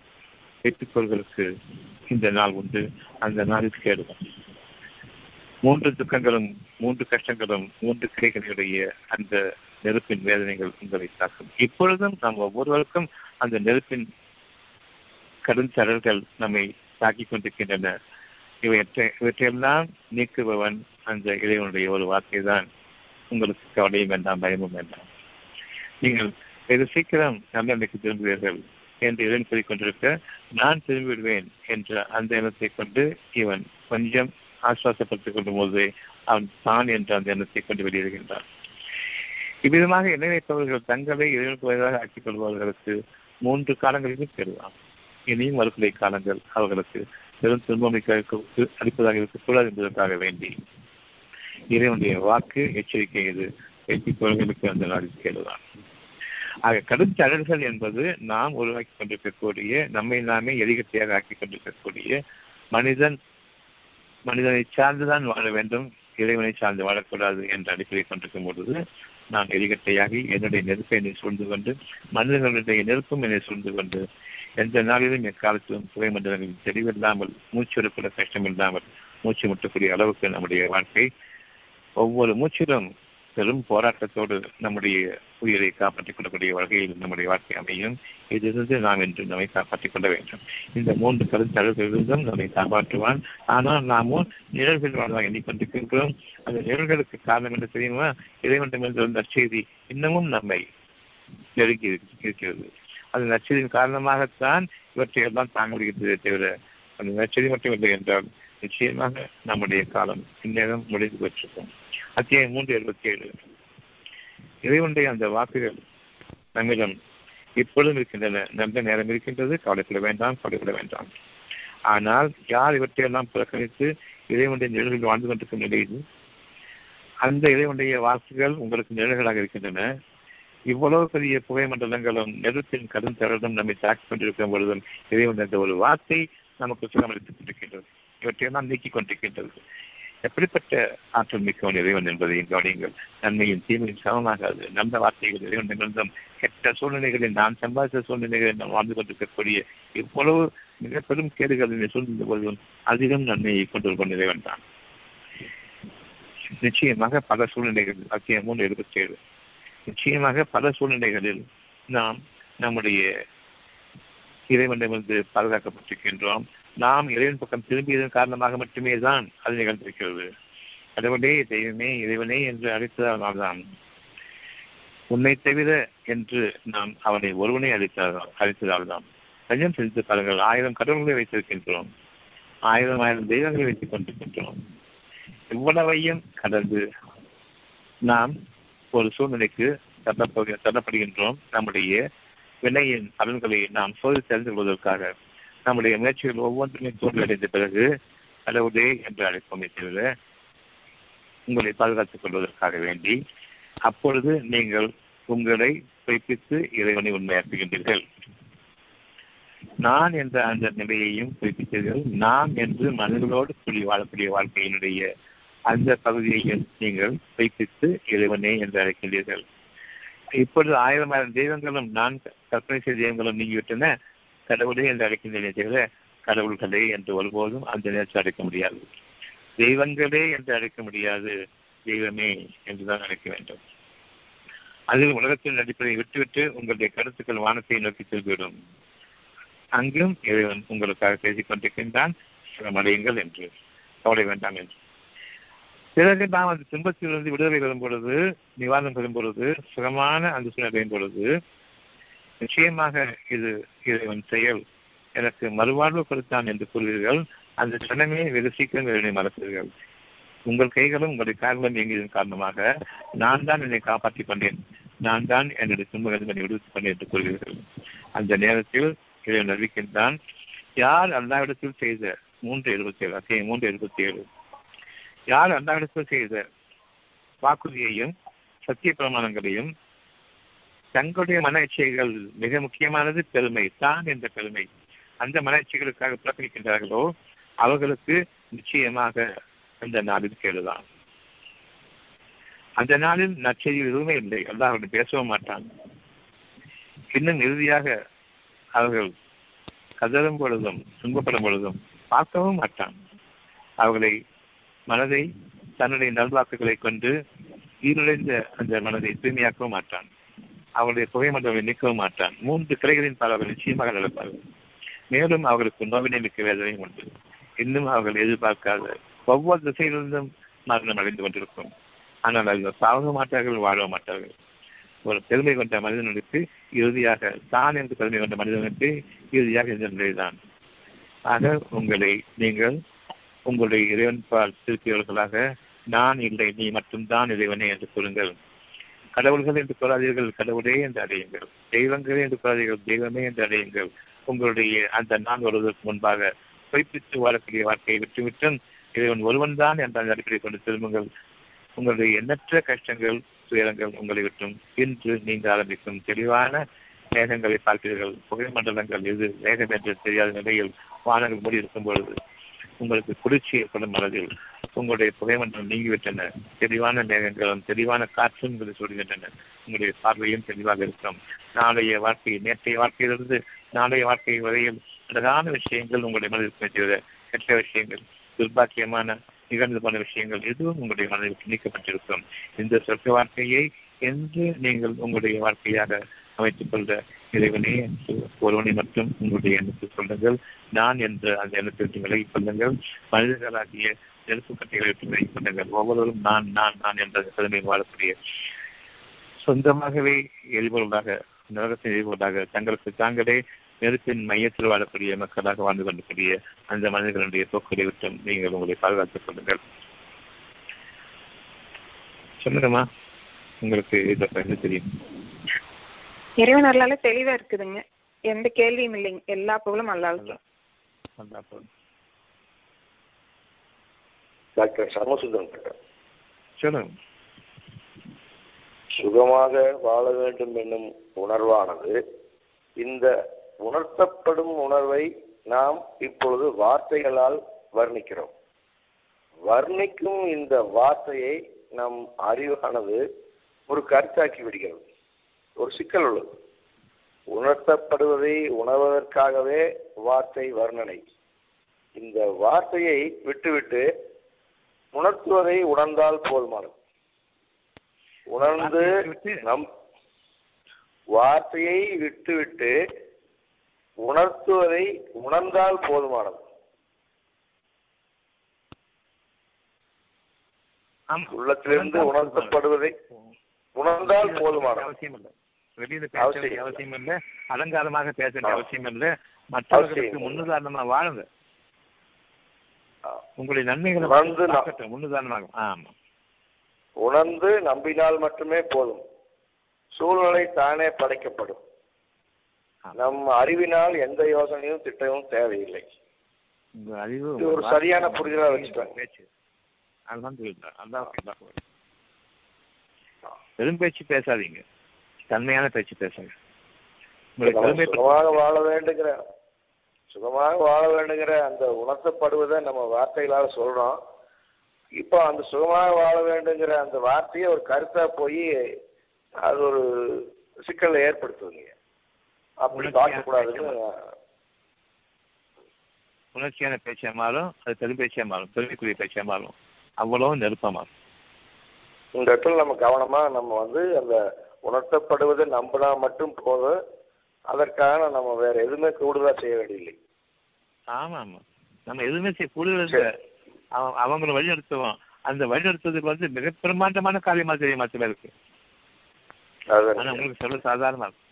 வெற்றிக்கோள்களுக்கு இந்த நாள் உண்டு. அந்த நாளில் கேடுவோம். மூன்று துக்கங்களும் மூன்று கஷ்டங்களும் மூன்று கிளைகளுடைய அந்த நெருப்பின் வேதனைகள் உங்களை தாக்கும். இப்பொழுதும் நாம் ஒவ்வொருவருக்கும் அந்த நெருப்பின் கடும் சரல்கள் நம்மை தாக்கிக் கொண்டிருக்கின்றன. இவற்றை இவற்றையெல்லாம் நீக்குபவன் அந்த இறைவனுடைய ஒரு வார்த்தை தான் உங்களுக்கு கவலையும் வேண்டாம் பயமும் வேண்டாம். நீங்கள் வெகு சீக்கிரம் நல்லெண்ணைக்கு திரும்புவீர்கள். என்று இறைவன் கூறிக்கொண்டிருக்க நான் திரும்பி விடுவேன் என்ற அந்த எண்ணத்தை கொண்டு இவன் கொஞ்சம் ஆசுவாசப்படுத்திக் கொள்ளும் போது அவன் தான் என்ற அந்த எண்ணத்தை கொண்டு வெளியேறுகின்றான். இவ்விதமாக எண்ணெய் வைப்பவர்கள் தங்களை இறைவனுக்கு வயதாக ஆக்கிக் கொள்பவர்களுக்கு மூன்று காலங்களிலும் பெறலாம். இனியும் மறுக்கலை காலங்கள் அவர்களுக்கு பெரும் துன்பமிக்க அளிப்பதாக இருக்கக்கூடாது என்பதற்காக வேண்டி. இறைவனுடைய வாக்கு எச்சரிக்கை இது வைத்திக்கோள்களுக்கு அந்த நாளில் கேளுதான் ஆக கடும் தடல்கள் என்பது நாம் உருவாக்கி கொண்டிருக்கக்கூடிய நம்மை நாமே எலிகட்டையாக ஆக்கி கொண்டிருக்கக்கூடிய மனிதன் மனிதனை சார்ந்துதான் வாழ வேண்டும் இறைவனை சார்ந்து வாழக்கூடாது என்ற அடிப்படை கொண்டிருக்கும் பொழுது நான் எரிகட்டையாகி என்னுடைய நெருப்பை என்னை சூழ்ந்து கொண்டு மனிதர்களுடைய நெருப்பும் என்னை சூழ்ந்து கொண்டு எந்த நாளிலும் எக்காலத்திலும் புகை மண்டலங்களில் தெளிவில்லாமல் மூச்சு கூட கஷ்டமில்லாமல் மூச்சு முட்டக்கூடிய அளவுக்கு நம்முடைய வாழ்க்கை ஒவ்வொரு மூச்சிலும் பெரும் போராட்டத்தோடு நம்முடைய உயிரை காப்பாற்றிக் கொள்ளக்கூடிய வகையில் நம்முடைய வாழ்க்கை அமையும். இதிலிருந்து நாம் என்று நம்மை காப்பாற்றிக் கொள்ள வேண்டும். இந்த மூன்று கருத்தழுகளிலிருந்தும் நம்மை காப்பாற்றுவான். ஆனால் நாமும் நிழல்கள் வாழ்வாக எண்ணிக்கொண்டிருக்கின்றோம். அந்த நிழல்களுக்கு காரணம் என்று தெரியுமா? இறைவன் நற்செய்தி இன்னமும் நம்மை நெருங்கி இருக்கிறது. அந்த நற்செய்தியின் காரணமாகத்தான் இவற்றையெல்லாம் தாங்க முடிகிறது தவிர அந்த நற்செய்தி மட்டும் இல்லை என்றால் நிச்சயமாக நம்முடைய காலம் இந்நேரம் முடிந்து பெற்றிருக்கும் அத்தியாயம் மூன்று எழுபத்தி ஏழு இறைவனுடைய அந்த வாக்குகள் நம்மிடம் இப்பொழுதும் இருக்கின்றன. நல்ல நேரம் இருக்கின்றது. கவலைப்பட வேண்டாம் கவலைப்பட வேண்டாம். ஆனால் யார் இவற்றையெல்லாம் புறக்கணித்து இறைவனுடைய நிழல்கள் வாழ்ந்து கொண்டிருக்கும் நிலையில் அந்த இறைவனுடைய வாக்குகள் உங்களுக்கு நிழல்களாக இருக்கின்றன. இவ்வளவு பெரிய புகை மண்டலங்களும் நெருப்பின் கடும் தரலும் நம்மை தாக்கி கொண்டிருக்கும் பொழுதும் இறைவன் என்ற ஒரு வார்த்தை நமக்கு சுகமளித்துக் கொண்டிருக்கின்றது. இவற்றையெல்லாம் நீக்கிக் கொண்டிருக்கின்றது. எப்படிப்பட்ட ஆற்றல் மிக்கவன் இறைவன் என்பதையும் கவனியுங்கள் நன்மையும் தீமையும் சமமாகாது. நல்ல வார்த்தைகள் இறைவன் நிகழ்ந்தும் கெட்ட சூழ்நிலைகளில் நான் சம்பாதித்த சூழ்நிலைகளில் நாம் வாழ்ந்து கொண்டிருக்கக்கூடிய இவ்வளவு மிக பெரும் கேடுகளில் சூழ்ந்த பொழுதும் அதிகம் நன்மையை கொண்டு கொண்டு இறைவன் தான். நிச்சயமாக பல சூழ்நிலைகளில் அத்தியம் மூன்று எழுபத்தி ஏழு நிச்சயமாக பல சூழ்நிலைகளில் நாம் நம்முடைய இறைவனிடமிருந்து பாதுகாக்கப்பட்டிருக்கின்றோம். நாம் இறைவன் பக்கம் திரும்பியதன் காரணமாக மட்டுமே தான் அது நிகழ்ந்திருக்கிறது. கடவுளே தெய்வமே இறைவனே என்று அழைத்ததால் தான் உன்னை தவிர என்று நாம் அவனை ஒருவனை அழைத்ததால் தான். கொஞ்சம் சிந்தித்து பாருங்கள் ஆயிரம் கடவுள்களை வைத்திருக்கின்றோம். ஆயிரம் ஆயிரம் தெய்வங்களை வைத்துக் கொண்டிருக்கின்றோம். இவ்வளவையும் கடந்து நாம் ஒரு சூழ்நிலைக்கு தள்ளப்படுகின்றோம். நம்முடைய வினையின் பலன்களை நாம் சோதித்து அறிந்து கொள்வதற்காக நம்முடைய முயற்சிகள் ஒவ்வொன்றுமே தோல்வியடைந்த பிறகு அளவுடே என்று அழைப்போமே தவிர உங்களை பாதுகாத்துக் கொள்வதற்காக வேண்டி அப்பொழுது நீங்கள் உங்களை குறிப்பித்து இறைவனை உண்மையாக்குகின்றீர்கள். நான் என்ற அந்த நிலையையும் குறிப்பிட்டீர்கள் நான் என்று மனிதர்களோடு கூடி வாழக்கூடிய வாழ்க்கையினுடைய அந்த பகுதியையும் நீங்கள் குறிப்பித்து இறைவனே என்று அழைக்கின்றீர்கள். இப்பொழுது ஆயிரம் ஆயிரம் தெய்வங்களும் நான் கற்பனை செய்த தெய்வங்களும் நீங்கிவிட்டன. கடவுளே என்று அழைக்கின்றனே தவிர கடவுள்களே என்று ஒருபோதும் அந்த நேரத்தில் அழைக்க முடியாது. தெய்வங்களே என்று அழைக்க முடியாது. தெய்வமே என்றுதான் அழைக்க வேண்டும். அதில் உலகத்தின் அடிப்படையை விட்டுவிட்டு உங்களுடைய கருத்துக்கள் வானத்தை நோக்கி செல்விடும் அங்கும் இறைவன் உங்களுக்காக பேசிக் கொண்டிருக்கின்றான். அடையுங்கள் என்று கவலை வேண்டாம் என்று. பிறகு நாம் அந்த துன்பத்திலிருந்து விடுதலை பெறும் பொழுது நிவாரணம் பெறும் பொழுது சுகமான அந்த சூழ்நிலை அடையும் பொழுது நிச்சயமாக இது இறைவன் செயல். எனக்கு மறுவாழ்வு கொடுத்தான் என்று கூறுவீர்கள். அந்த கணமே வெகு சீக்கிரம் என்னை மறப்பீர்கள். உங்கள் கைகளும் உங்களுடைய கால்களும் இயங்கியதன் காரணமாக நான் தான் என்னை காப்பாற்றிக் கொண்டேன். நான் தான் என்னுடைய துன்பங்களை என்னை விடுவித்துக் கொண்டேன் என்று கூறுவீர்கள். அந்த நேரத்தில் இறைவன் அறிவிக்கின்றான் யார் அல்லாவிடத்தில் செய்த மூன்று இருபத்தி ஏழு அத்தியம் மூன்று இருபத்தி ஏழு யார் அல்லாவிடத்தில் செய்த வாக்குறுதியையும் சத்திய பிரமாணங்களையும் தங்களுடைய மன இச்சைகள் மிக முக்கியமானது பெருமை தான் என்ற பெருமை. அந்த மன இச்சைகளுக்காக புறக்கணிக்கின்றார்களோ அவர்களுக்கு நிச்சயமாக அந்த நாளில் கேளுதான் அந்த நாளில் நற்செய்தி எதுவுமே இல்லை. அல்லாஹ் பேசவும் மாட்டான் இன்னும் இறுதியாக அவர்கள் கதறும் பொழுதும் துன்பப்படும் பொழுதும் பார்க்கவும் மாட்டான் அவர்களை மனதை தன்னுடைய நல்வாக்குகளை கொண்டு ஈரடைந்த அந்த மனதை தூய்மையாக்கவும் மாட்டான் அவருடைய புகைமண்டலை நீக்கவும் மாட்டான். மூன்று கிளைகளின் பல அவர்கள் நிச்சயமாக நடப்பார்கள் மேலும் அவர்களுக்கு நோவினை மிக்க வேதனையும் உண்டு. இன்னும் அவர்கள் எதிர்பார்க்காத ஒவ்வொரு திசையிலிருந்தும் மரணம் அடைந்து கொண்டிருக்கும். ஆனால் அவர்கள் சாக மாட்டார்கள் வாழ மாட்டார்கள். ஒரு பெருமை கொண்ட மனிதனுக்கு இறுதியாக தான் என்று பெருமை கொண்ட மனிதனுக்கு இறுதியாக இந்த நிலைதான். ஆக உங்களை நீங்கள் உங்களுடைய இறைவன் பால் திருப்பியவர்களாக நான் இல்லை நீ மட்டும்தான் இறைவனே என்று சொல்லுங்கள் கடவுள்கள் என்று கூறாதீர்கள் கடவுளே என்று அடையுங்கள். தெய்வங்களே என்று சொல்லாதீர்கள் தெய்வமே என்று அடையுங்கள். உங்களுடைய அந்த நான் வருவதற்கு முன்பாக பொய்ப்பித்து வாழக்கூடிய வாழ்க்கையை விட்டுவிட்டும். இறைவன் ஒருவன் தான் என்ற அந்த கொண்டு திரும்புங்கள். உங்களுடைய எண்ணற்ற கஷ்டங்கள் துயரங்கள் உங்களை விட்டும். இன்று நீங்க ஆரம்பிக்கும் தெளிவான மேகங்களை பார்க்கிறீர்கள். புகைமண்டலங்கள் எது? வேகம் என்று தெரியாத நிலையில் வானங்கள் மூடி இருக்கும் பொழுது உங்களுக்கு குளிர்ச்சி ஏற்படும் அளவில் உங்களுடைய புகைமண்டலம் நீங்கிவிட்டன. தெளிவான மேகங்களும் தெளிவான காற்றும் உங்களை சொல்கின்றன உங்களுடைய பார்வையும் தெளிவாக இருக்கும். நாளைய வாழ்க்கை நேற்றைய வாழ்க்கையிலிருந்து நாளைய வாழ்க்கை வரையில் அழகான விஷயங்கள் உங்களுடைய மனதில் தவிர கெட்ட விஷயங்கள் துர்பாக்கியமான நிகழ்ந்து போன விஷயங்கள் எதுவும் உங்களுடைய மனதில் நீக்கப்பட்டிருக்கும். இந்த சொர்க்க வாழ்க்கையை என்று நீங்கள் உங்களுடைய வாழ்க்கையாக அமைத்துக் கொண்ட இறைவனே ஒருவனை மட்டும் உங்களுடைய எண்ணத்தில் சொல்லுங்கள். நான் என்ற அந்த எண்ணத்திற்கு விலகிக் கொள்ளுங்கள். மனிதர்களாகிய நெருப்பு கட்டைகளை விட்டு விலகிக் கொள்ளுங்கள். ஒவ்வொருவரும் நான் நான் நான் என்ற பெருமையில் வாழக்கூடிய சொந்தமாகவே எரிபொருளாக நரகத்தின் எரிபொருளாக தங்களுக்கு தாங்களே நெருப்பின் மையத்தில் வாழக்கூடிய மக்களாக வாழ்ந்து கொண்டக்கூடிய அந்த மனிதர்களுடைய போக்குகளை விட்டும் நீங்கள் உங்களை பாதுகாத்துக் கொள்ளுங்கள். சொல்லுங்கம்மா. உங்களுக்கு இதை தெரியும். இறைவன் அருளால தெளிவா இருக்குதுங்க. எந்த கேள்வியும் இல்லைங்க. எல்லா புகழும் அல்லாவுக்கு. டாக்டர் சமசுந்தரம் டாக்டர் சொல்லுங்க. சுகமாக வாழ வேண்டும் என்னும் உணர்வானது இந்த உணர்த்தப்படும் உணர்வை நாம் இப்பொழுது வார்த்தைகளால் வர்ணிக்கிறோம். வர்ணிக்கும் இந்த வார்த்தையை நம் அறிவானது ஒரு கருத்தாக்கி விடுகிறது. ஒரு சிக்கல் உள்ளது. உணர்த்தப்படுவதை உணர்வதற்காகவே வார்த்தை வர்ணனை. இந்த வார்த்தையை விட்டுவிட்டு உணர்த்துவதை உணர்ந்தால் போதுமானது. உணர்ந்து நம் வார்த்தையை விட்டுவிட்டு உணர்த்துவதை உணர்ந்தால் போதுமானது. உள்ளத்திலிருந்து உணர்த்தப்படுவதை உணர்ந்தால் போதுமானது. அவசியம் இல்லை. வெளியில பேச வேண்டிய. அவசியம் இல்லை அலங்காரமாக பேச வேண்டிய. அவசியம் இல்லை மற்றவர்களுக்கு. முன்னுதாரணமா வாழுங்க. உங்களுடைய நன்மைகளை பார்க்கட்டும், முன்னுதாரணமாக ஆமா உணர்ந்து நம்பினால் மட்டுமே போதும் சூழ்நிலை தானே படைக்கப்படும். நம் அறிவினால் எந்த யோசனையும் திட்டமும் தேவையில்லை ஒரு சரியான புரிதலா வச்சுக்கோங்க. பேச்சு அதுதான் சொல்லிட்டேன் அதான் அதான் போதும். பெரும் பேச்சு பேசாதீங்க தன்மையான பேச்சு பேசுங்க. உங்களுக்கு சுகமாக வாழ வேண்டுங்கிற சுகமாக வாழ வேண்டுங்கிற அந்த உணர்த்தப்படுவதை நம்ம வார்த்தைகளால சொல்றோம். இப்போ அந்த சுகமாக வாழ வேண்டுங்கிற அந்த வார்த்தையை ஒரு கருத்தா போய் அது ஒரு சிக்கலை ஏற்படுத்துவீங்க. அப்படி பார்க்கக்கூடாதுன்னு உணர்ச்சியான பேச்சா மாறும் அது பெரும் பேச்சா மாறும் பெருமைக்குரிய பேச்சா மாறும். அவ்வளவு நெருப்பமா இந்த இடத்துல நம்ம கவனமா நம்ம வந்து அந்த உணர்த்தப்படுவதை நம்பினா மட்டும் போதும் அதற்காக நம்ம வேற எதுவுமே கூடுதலா செய்ய வேண்டியதில்லை. ஆமா ஆமா நம்ம எதுவுமே செய்ய கூடுதல் அவங்கள வழி நடத்துவோம் அந்த வழி நடத்துவதற்கு வந்து மிக பிரமாண்டமான காரியமா தெரிய மாத்திரம் இருக்கு ஆனா உங்களுக்கு சொல்ல சாதாரணமா இருக்கும்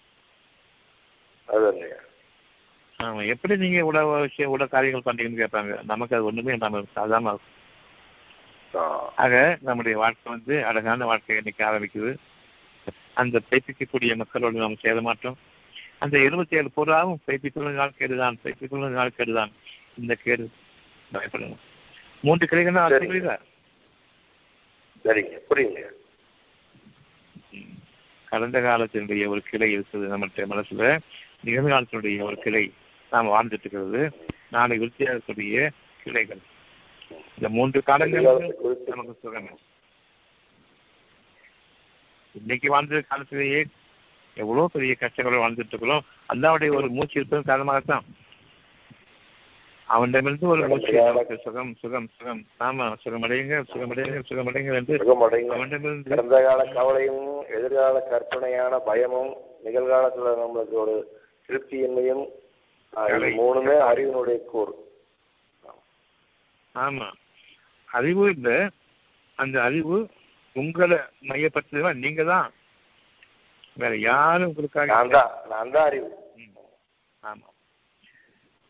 ஆமா எப்படி நீங்க உட விஷயம் உட காரியங்கள் பண்றீங்கன்னு கேட்பாங்க. நமக்கு அது ஒண்ணுமே நம்ம சாதாரணமா இருக்கும். ஆக நம்முடைய வாழ்க்கை வந்து அழகான வாழ்க்கை இன்னைக்கு ஆரம்பிக்குது. அந்த பயிற்சிக்கக்கூடிய மக்களோடு நாம் சேர மாட்டோம். அந்த இருபத்தி ஏழு பயிற்சிக்குள்ள நாள் கேடுதான் பயிற்சிக்குள்ள நாள் கேடுதான். இந்த கேடு பயப்படுங்க மூன்று சரி. புரியுதா? சரிங்க புரியுங்க. கடந்த காலத்தினுடைய ஒரு கிளை இருக்குது நம்மளுடைய மனசுல. நிகழ்காலத்தினுடைய ஒரு கிளை நாம் வாழ்ந்துட்டு இருக்கிறது நாளை விருத்தியாகக்கூடிய கிளைகள். இந்த மூன்று காலங்கள் நமக்கு சுகம். இன்னைக்கு வாழ்ந்த காலத்திலேயே எவ்வளவு பெரிய கஷ்டங்களோட வாழ்ந்துட்டு இருக்கிறோம். அல்லாவுடைய ஒரு மூச்சு இருப்பதன் காரணமாகத்தான். அவனிடமிருந்து ஒரு மூச்சு சுகம் சுகம் சுகம். ஆமா சுகமடையுங்க சுகமடையுங்க சுகமடையுங்க என்று அவனிடமிருந்து கடந்த கால கவலையும் எதிர்கால கற்பனையான பயமும் நிகழ்காலத்துல நம்மளுக்கு ஒரு திருப்தியின்மையும் மூணுமே அறிவினுடைய கூறு. ஆமா. அறிவு இல்ல அந்த அறிவு உங்களை மையப்படுத்துவா நீங்க தான் வேற யாரும் உங்களுக்காக நான் தான் அறிவு. ஆமா.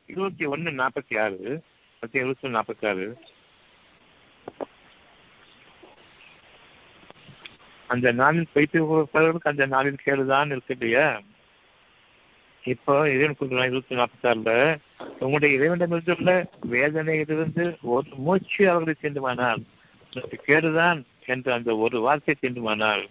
இருபத்தி ஒண்ணு நாற்பத்தி ஆறு பத்தி இருபத்தி ஒண்ணு நாற்பத்தி ஆறு. அந்த நாளில் பைத்து கொடுப்பவர்களுக்கு அந்த நாளில் கேடுதான் இருக்கு இல்லையா இப்போ இறைவன் கொடுக்குறான் இருபத்தி நாற்பத்தி ஆறுல உங்களுடைய இறைவனிடமிருந்துள்ள வேதனையிலிருந்து ஒரு மூச்சு அவர்களை எனக்கு கேடுதான் என்று அந்த ஒரு வார்த்தை தீண்டுமானால்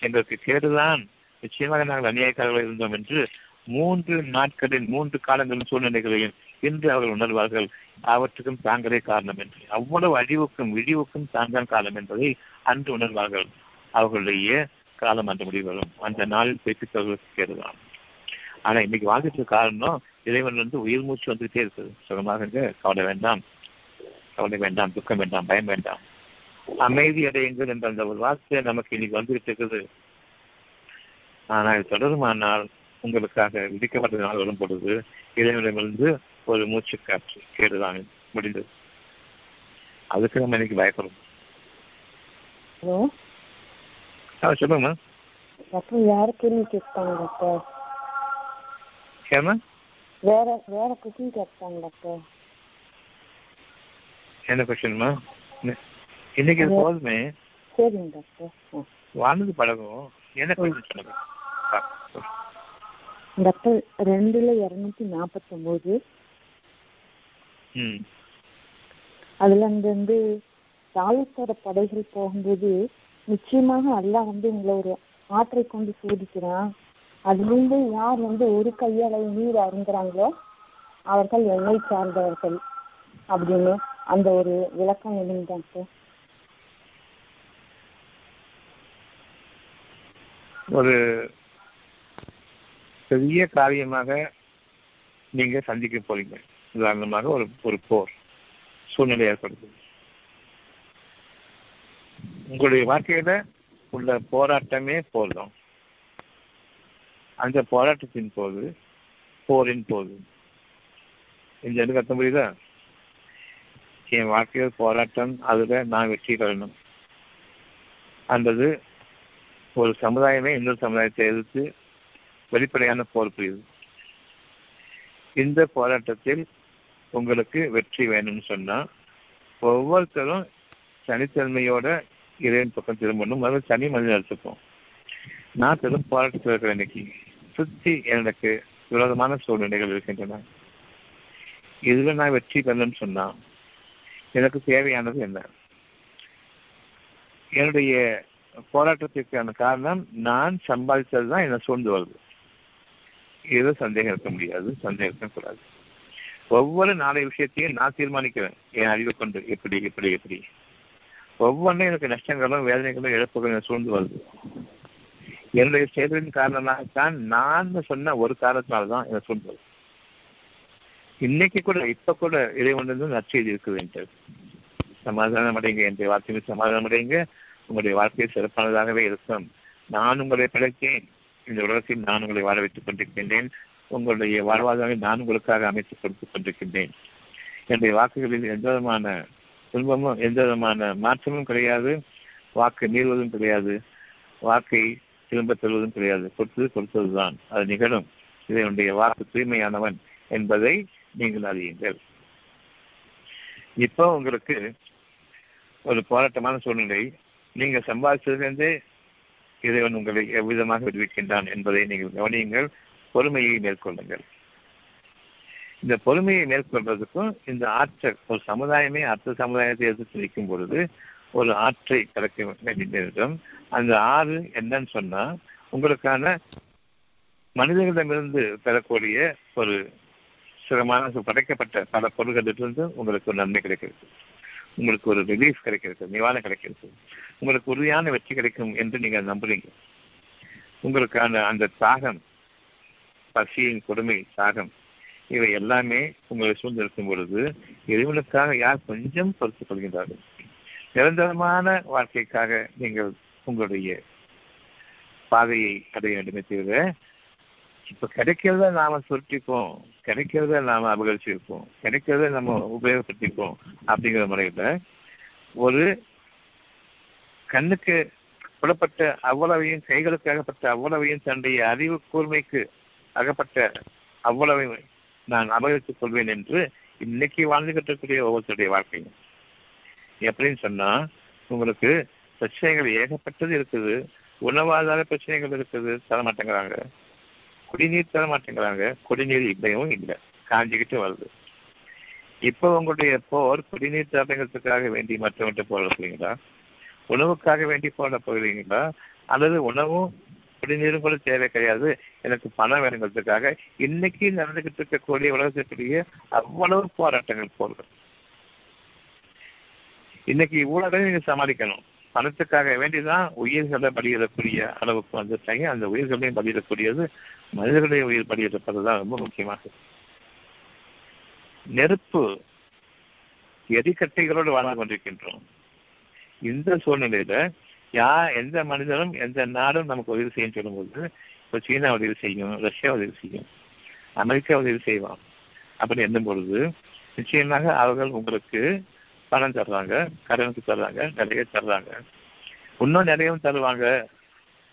எங்களுக்கு கேடுதான். நிச்சயமாக நாங்கள் அநியாயக்காரர்கள் இருந்தோம் என்று மூன்று நாட்களின் மூன்று காலங்களின் சூழ்நிலைகளையும் இன்று அவர்கள் உணர்வார்கள். அவற்றுக்கும் தாங்களே காரணம் என்று. அவ்வளவு அழிவுக்கும் இழிவுக்கும் தாங்கள் காலம் என்பதை அன்று உணர்வார்கள். அவர்களுடைய காலம் அந்த முடிவரும் அந்த நாளில் பேசித்தவர்களுக்கு கேடுதான். ஆனா இன்னைக்கு வாழ்க்கைக்கு காரணம் இறைவன் வந்து உயிர் மூச்சு வந்துகிட்டே இருக்குது. சுகமாக கவலை வேண்டாம். கவலை வேண்டாம். துக்கம் வேண்டாம். பயம் வேண்டாம். அமைதி அடையுங்கள் என்ற அந்த ஒரு வார்த்தை நமக்கு இன்னைக்கு வந்துகிட்டு ஆனால் தொடருமானால் உங்களுக்காக விதிக்கப்பட்ட நாள் வரும் பொழுது இறைவனிடமிருந்து ஒரு மூச்சு காற்று கேடுதான் முடிந்தது. அதுக்கு நம்ம இன்னைக்கு பயப்படுறோம் ஹலோ? ஆ சொல்லுங்கம்மா டாக்டர் வேற கேள்வி கேட்பாங்க டாக்டர்? ஏமா வேற வேற கொஸ்டின் கேட்பாங்க டாக்டர். என்ன கொஸ்டின்மா இன்னைக்கு போதுமே. சரிங்க டாக்டர். வாழ்ந்து பழகும் என்ன சொல்லு. டாக்டர் ரெண்டுல இருநூத்தி நாற்பத்தொம்போது ம். அதுல அந்த வந்து தாயத்தோட படைகள் போகும்போது நிச்சயமாக அல்லாஹ் வந்து உங்களை ஒரு ஆற்றை கொண்டு சோதிக்கிறான். அதிலிருந்து யார் வந்து ஒரு கையளவு நீர் அருந்துறாங்களோ அவர்கள் என்னை சார்ந்தவர்கள் அப்படின்னு அந்த ஒரு விளக்கம் எழுங்க டாக்டர். ஒரு பெரிய காரியமாக நீங்க சந்திக்க போறீங்க. உதாரணமாக ஒரு ஒரு போர் சூழ்நிலை ஏற்படுது. உங்களுடைய வாழ்க்கையில உள்ள போராட்டமே போதும். அந்த போராட்டத்தின் போது போரின் போது. இந்த எனக்கு அர்த்தம் புரியுதா? என் வாழ்க்கையில் போராட்டம் அதுல நான் வெற்றி பெறணும். அல்லது ஒரு சமுதாயமே இன்னொரு சமுதாயத்தை எதிர்த்து வெளிப்படையான போர் புரியுது. இந்த போராட்டத்தில் உங்களுக்கு வெற்றி வேணும்னு சொன்னா ஒவ்வொருத்தரும் தனித்தன்மையோட இறைவன் பக்கம் திரும்பணும். முதல்ல தனி மனிதன் எடுத்துப்போம். நான் பெரும் போராட்டத்தில் இருக்கிற இன்னைக்கு சுத்தி எனக்கு விரோதமான சூழ்நிலைகள் இருக்கின்றன. இதுல நான் வெற்றி பெறணும்னு சொன்னா எனக்கு தேவையானது என்ன? என்னுடைய போராட்டத்திற்கான காரணம் நான் சம்பாதித்தது தான் என்னை சூழ்ந்து வருது. இது சந்தேகம் இருக்க முடியாது சந்தேகம் இருக்கக்கூடாது ஒவ்வொரு நாளைய விஷயத்தையும் நான் தீர்மானிக்கிறேன். என் அறிவு கொண்டு எப்படி எப்படி எப்படி. ஒவ்வொன்றும் எனக்கு நஷ்டங்களும் வேதனைகளும் இழப்புகளும் சூழ்ந்து வருது. என்னுடைய செயல்களின் காரணமாகத்தான் நான் சொன்ன ஒரு காரணத்தினால்தான் தான் சூழ்ந்து வருது. இன்னைக்கு கூட இப்ப கூட இறைவனிலிருந்து நற்செய்தி இருக்குது சமாதானம் அடைங்க என்ற வார்த்தையில் சமாதானம் அடைங்க உங்களுடைய வாழ்க்கை சிறப்பானதாகவே இருக்கும். நான் உங்களை படைத்தேன். இந்த உலகத்தில் நான் உங்களை வாழ வைத்துக் கொண்டிருக்கின்றேன். உங்களுடைய வாழ்வாதாரம் நான் உங்களுக்காக அமைத்துக் கொடுத்துக் கொண்டிருக்கின்றேன். என்னுடைய வாக்குகளில் எந்த விதமான துன்பமும் எந்த விதமான மாற்றமும் கிடையாது. வாக்கு மீறுவதும் கிடையாது. வாக்கை திரும்ப பெறுவதும் கிடையாது. கொடுத்தது கொடுத்ததுதான். அது நிகழும். இதனுடைய வாக்கு தூய்மையானவன் என்பதை நீங்கள் அறியுங்கள். இப்போ உங்களுக்கு ஒரு போராட்டமான சூழ்நிலை. நீங்கள் சம்பாதிச்சதிலிருந்தே இறைவன் உங்களை எவ்விதமாக விடுவிக்கின்றான் என்பதை நீங்கள் கவனியுங்கள். பொறுமையை மேற்கொள்ளுங்கள். இந்த பொறுமையை மேற்கொள்வதற்கும் இந்த ஆற்றல் ஒரு சமுதாயமே அடுத்த சமுதாயத்தை எதிர்த்து நிற்கும் பொழுது ஒரு ஆற்றை கலக்க வேண்டியிருக்கும் அந்த ஆறு என்னன்னு சொன்னா உங்களுக்கான மனிதர்களிடமிருந்து பெறக்கூடிய ஒரு சிரமமான படைக்கப்பட்ட பல பொருள்களிலிருந்து உங்களுக்கு ஒரு நன்மை கிடைக்கிறது. உங்களுக்கு ஒரு ரிலீஃப் கிடைக்கிறது நிவாரணம் கிடைக்கிறது. உங்களுக்கு உறுதியான வெற்றி கிடைக்கும் என்று நீங்கள் நம்புறீங்க. உங்களுக்கான அந்த தாகம் பசியின் கொடுமை தாகம் இவை எல்லாமே உங்களை சூழ்ந்திருக்கும் பொழுது இறைவனுக்காக யார் கொஞ்சம் பொறுத்துக் கொள்கின்றார்கள்? நிரந்தரமான வாழ்க்கைக்காக நீங்கள் உங்களுடைய பாதையை அடைய வேண்டுமே தவிர இப்ப கிடைக்கிறத நாம சுருட்டிப்போம். கிடைக்கிறத நாம அபகரிச்சிருப்போம் கிடைக்கிறத நம்ம உபயோகப்படுத்திப்போம் அப்படிங்கிற முறையில ஒரு கண்ணுக்கு புலப்பட்ட அவ்வளவையும் கைகளுக்கு அகப்பட்ட அவ்வளவையும் தன்னுடைய அறிவு கூர்மைக்கு அகப்பட்ட அவ்வளவையும் நான் அபகரித்துக் கொள்வேன் என்று இன்னைக்கு வாழ்ந்துகிட்டு இருக்கக்கூடிய ஒவ்வொருத்தருடைய வாழ்க்கையும். எப்படின்னு சொன்னா உங்களுக்கு பிரச்சனைகள் ஏகப்பட்டது இருக்குது. உணவாதார பிரச்சனைகள் இருக்குது. தர மாட்டேங்கிறாங்க குடிநீர் தர மாட்டேங்கிறாங்க. குடிநீர் இல்லையும் இல்லை. காஞ்சிக்கிட்டு வருது. இப்போ உங்களுடைய போர் குடிநீர் தரங்கிறதுக்காக வேண்டி மற்றவங்கிட்ட போட போறீங்களா உணவுக்காக வேண்டி போட போகிறீங்களா? அல்லது உணவும் குடிநீரும் கூட தேவை கிடையாது. எனக்கு பணம் வேணுங்கிறதுக்காக இன்னைக்கு நடந்துகிட்டு இருக்கக்கூடிய உலகத்திற்குரிய அவ்வளவு போராட்டங்கள் போர்கள் இன்னைக்கு ஊழலை நீங்க சமாளிக்கணும். பணத்துக்காக வேண்டிதான் உயிர்களை பலியிடக்கூடிய அளவுக்கு வந்துட்டாங்க அந்த உயிர்களையும் பலியிடக்கூடியது மனிதர்களுடைய உயிர் பலியிடப்படுறதுதான் ரொம்ப முக்கியமாக நெருப்பு எரிக்கட்டைகளோடு வாழ்ந்து கொண்டிருக்கின்றோம். இந்த சூழ்நிலையில யா எந்த மனிதனும் எந்த நாடும் நமக்கு உதவி செய்யும் சொல்லும்போது இப்போ சீனா உதவி செய்யும் ரஷ்யா உதவி செய்யும் அமெரிக்கா உதவி செய்வான். அப்படி எண்ணும் பொழுது நிச்சயமாக அவர்கள் உங்களுக்கு பணம் தர்றாங்க கடனுக்கு தர்றாங்க நிறைய தர்றாங்க இன்னும் நிறையவும் தருவாங்க.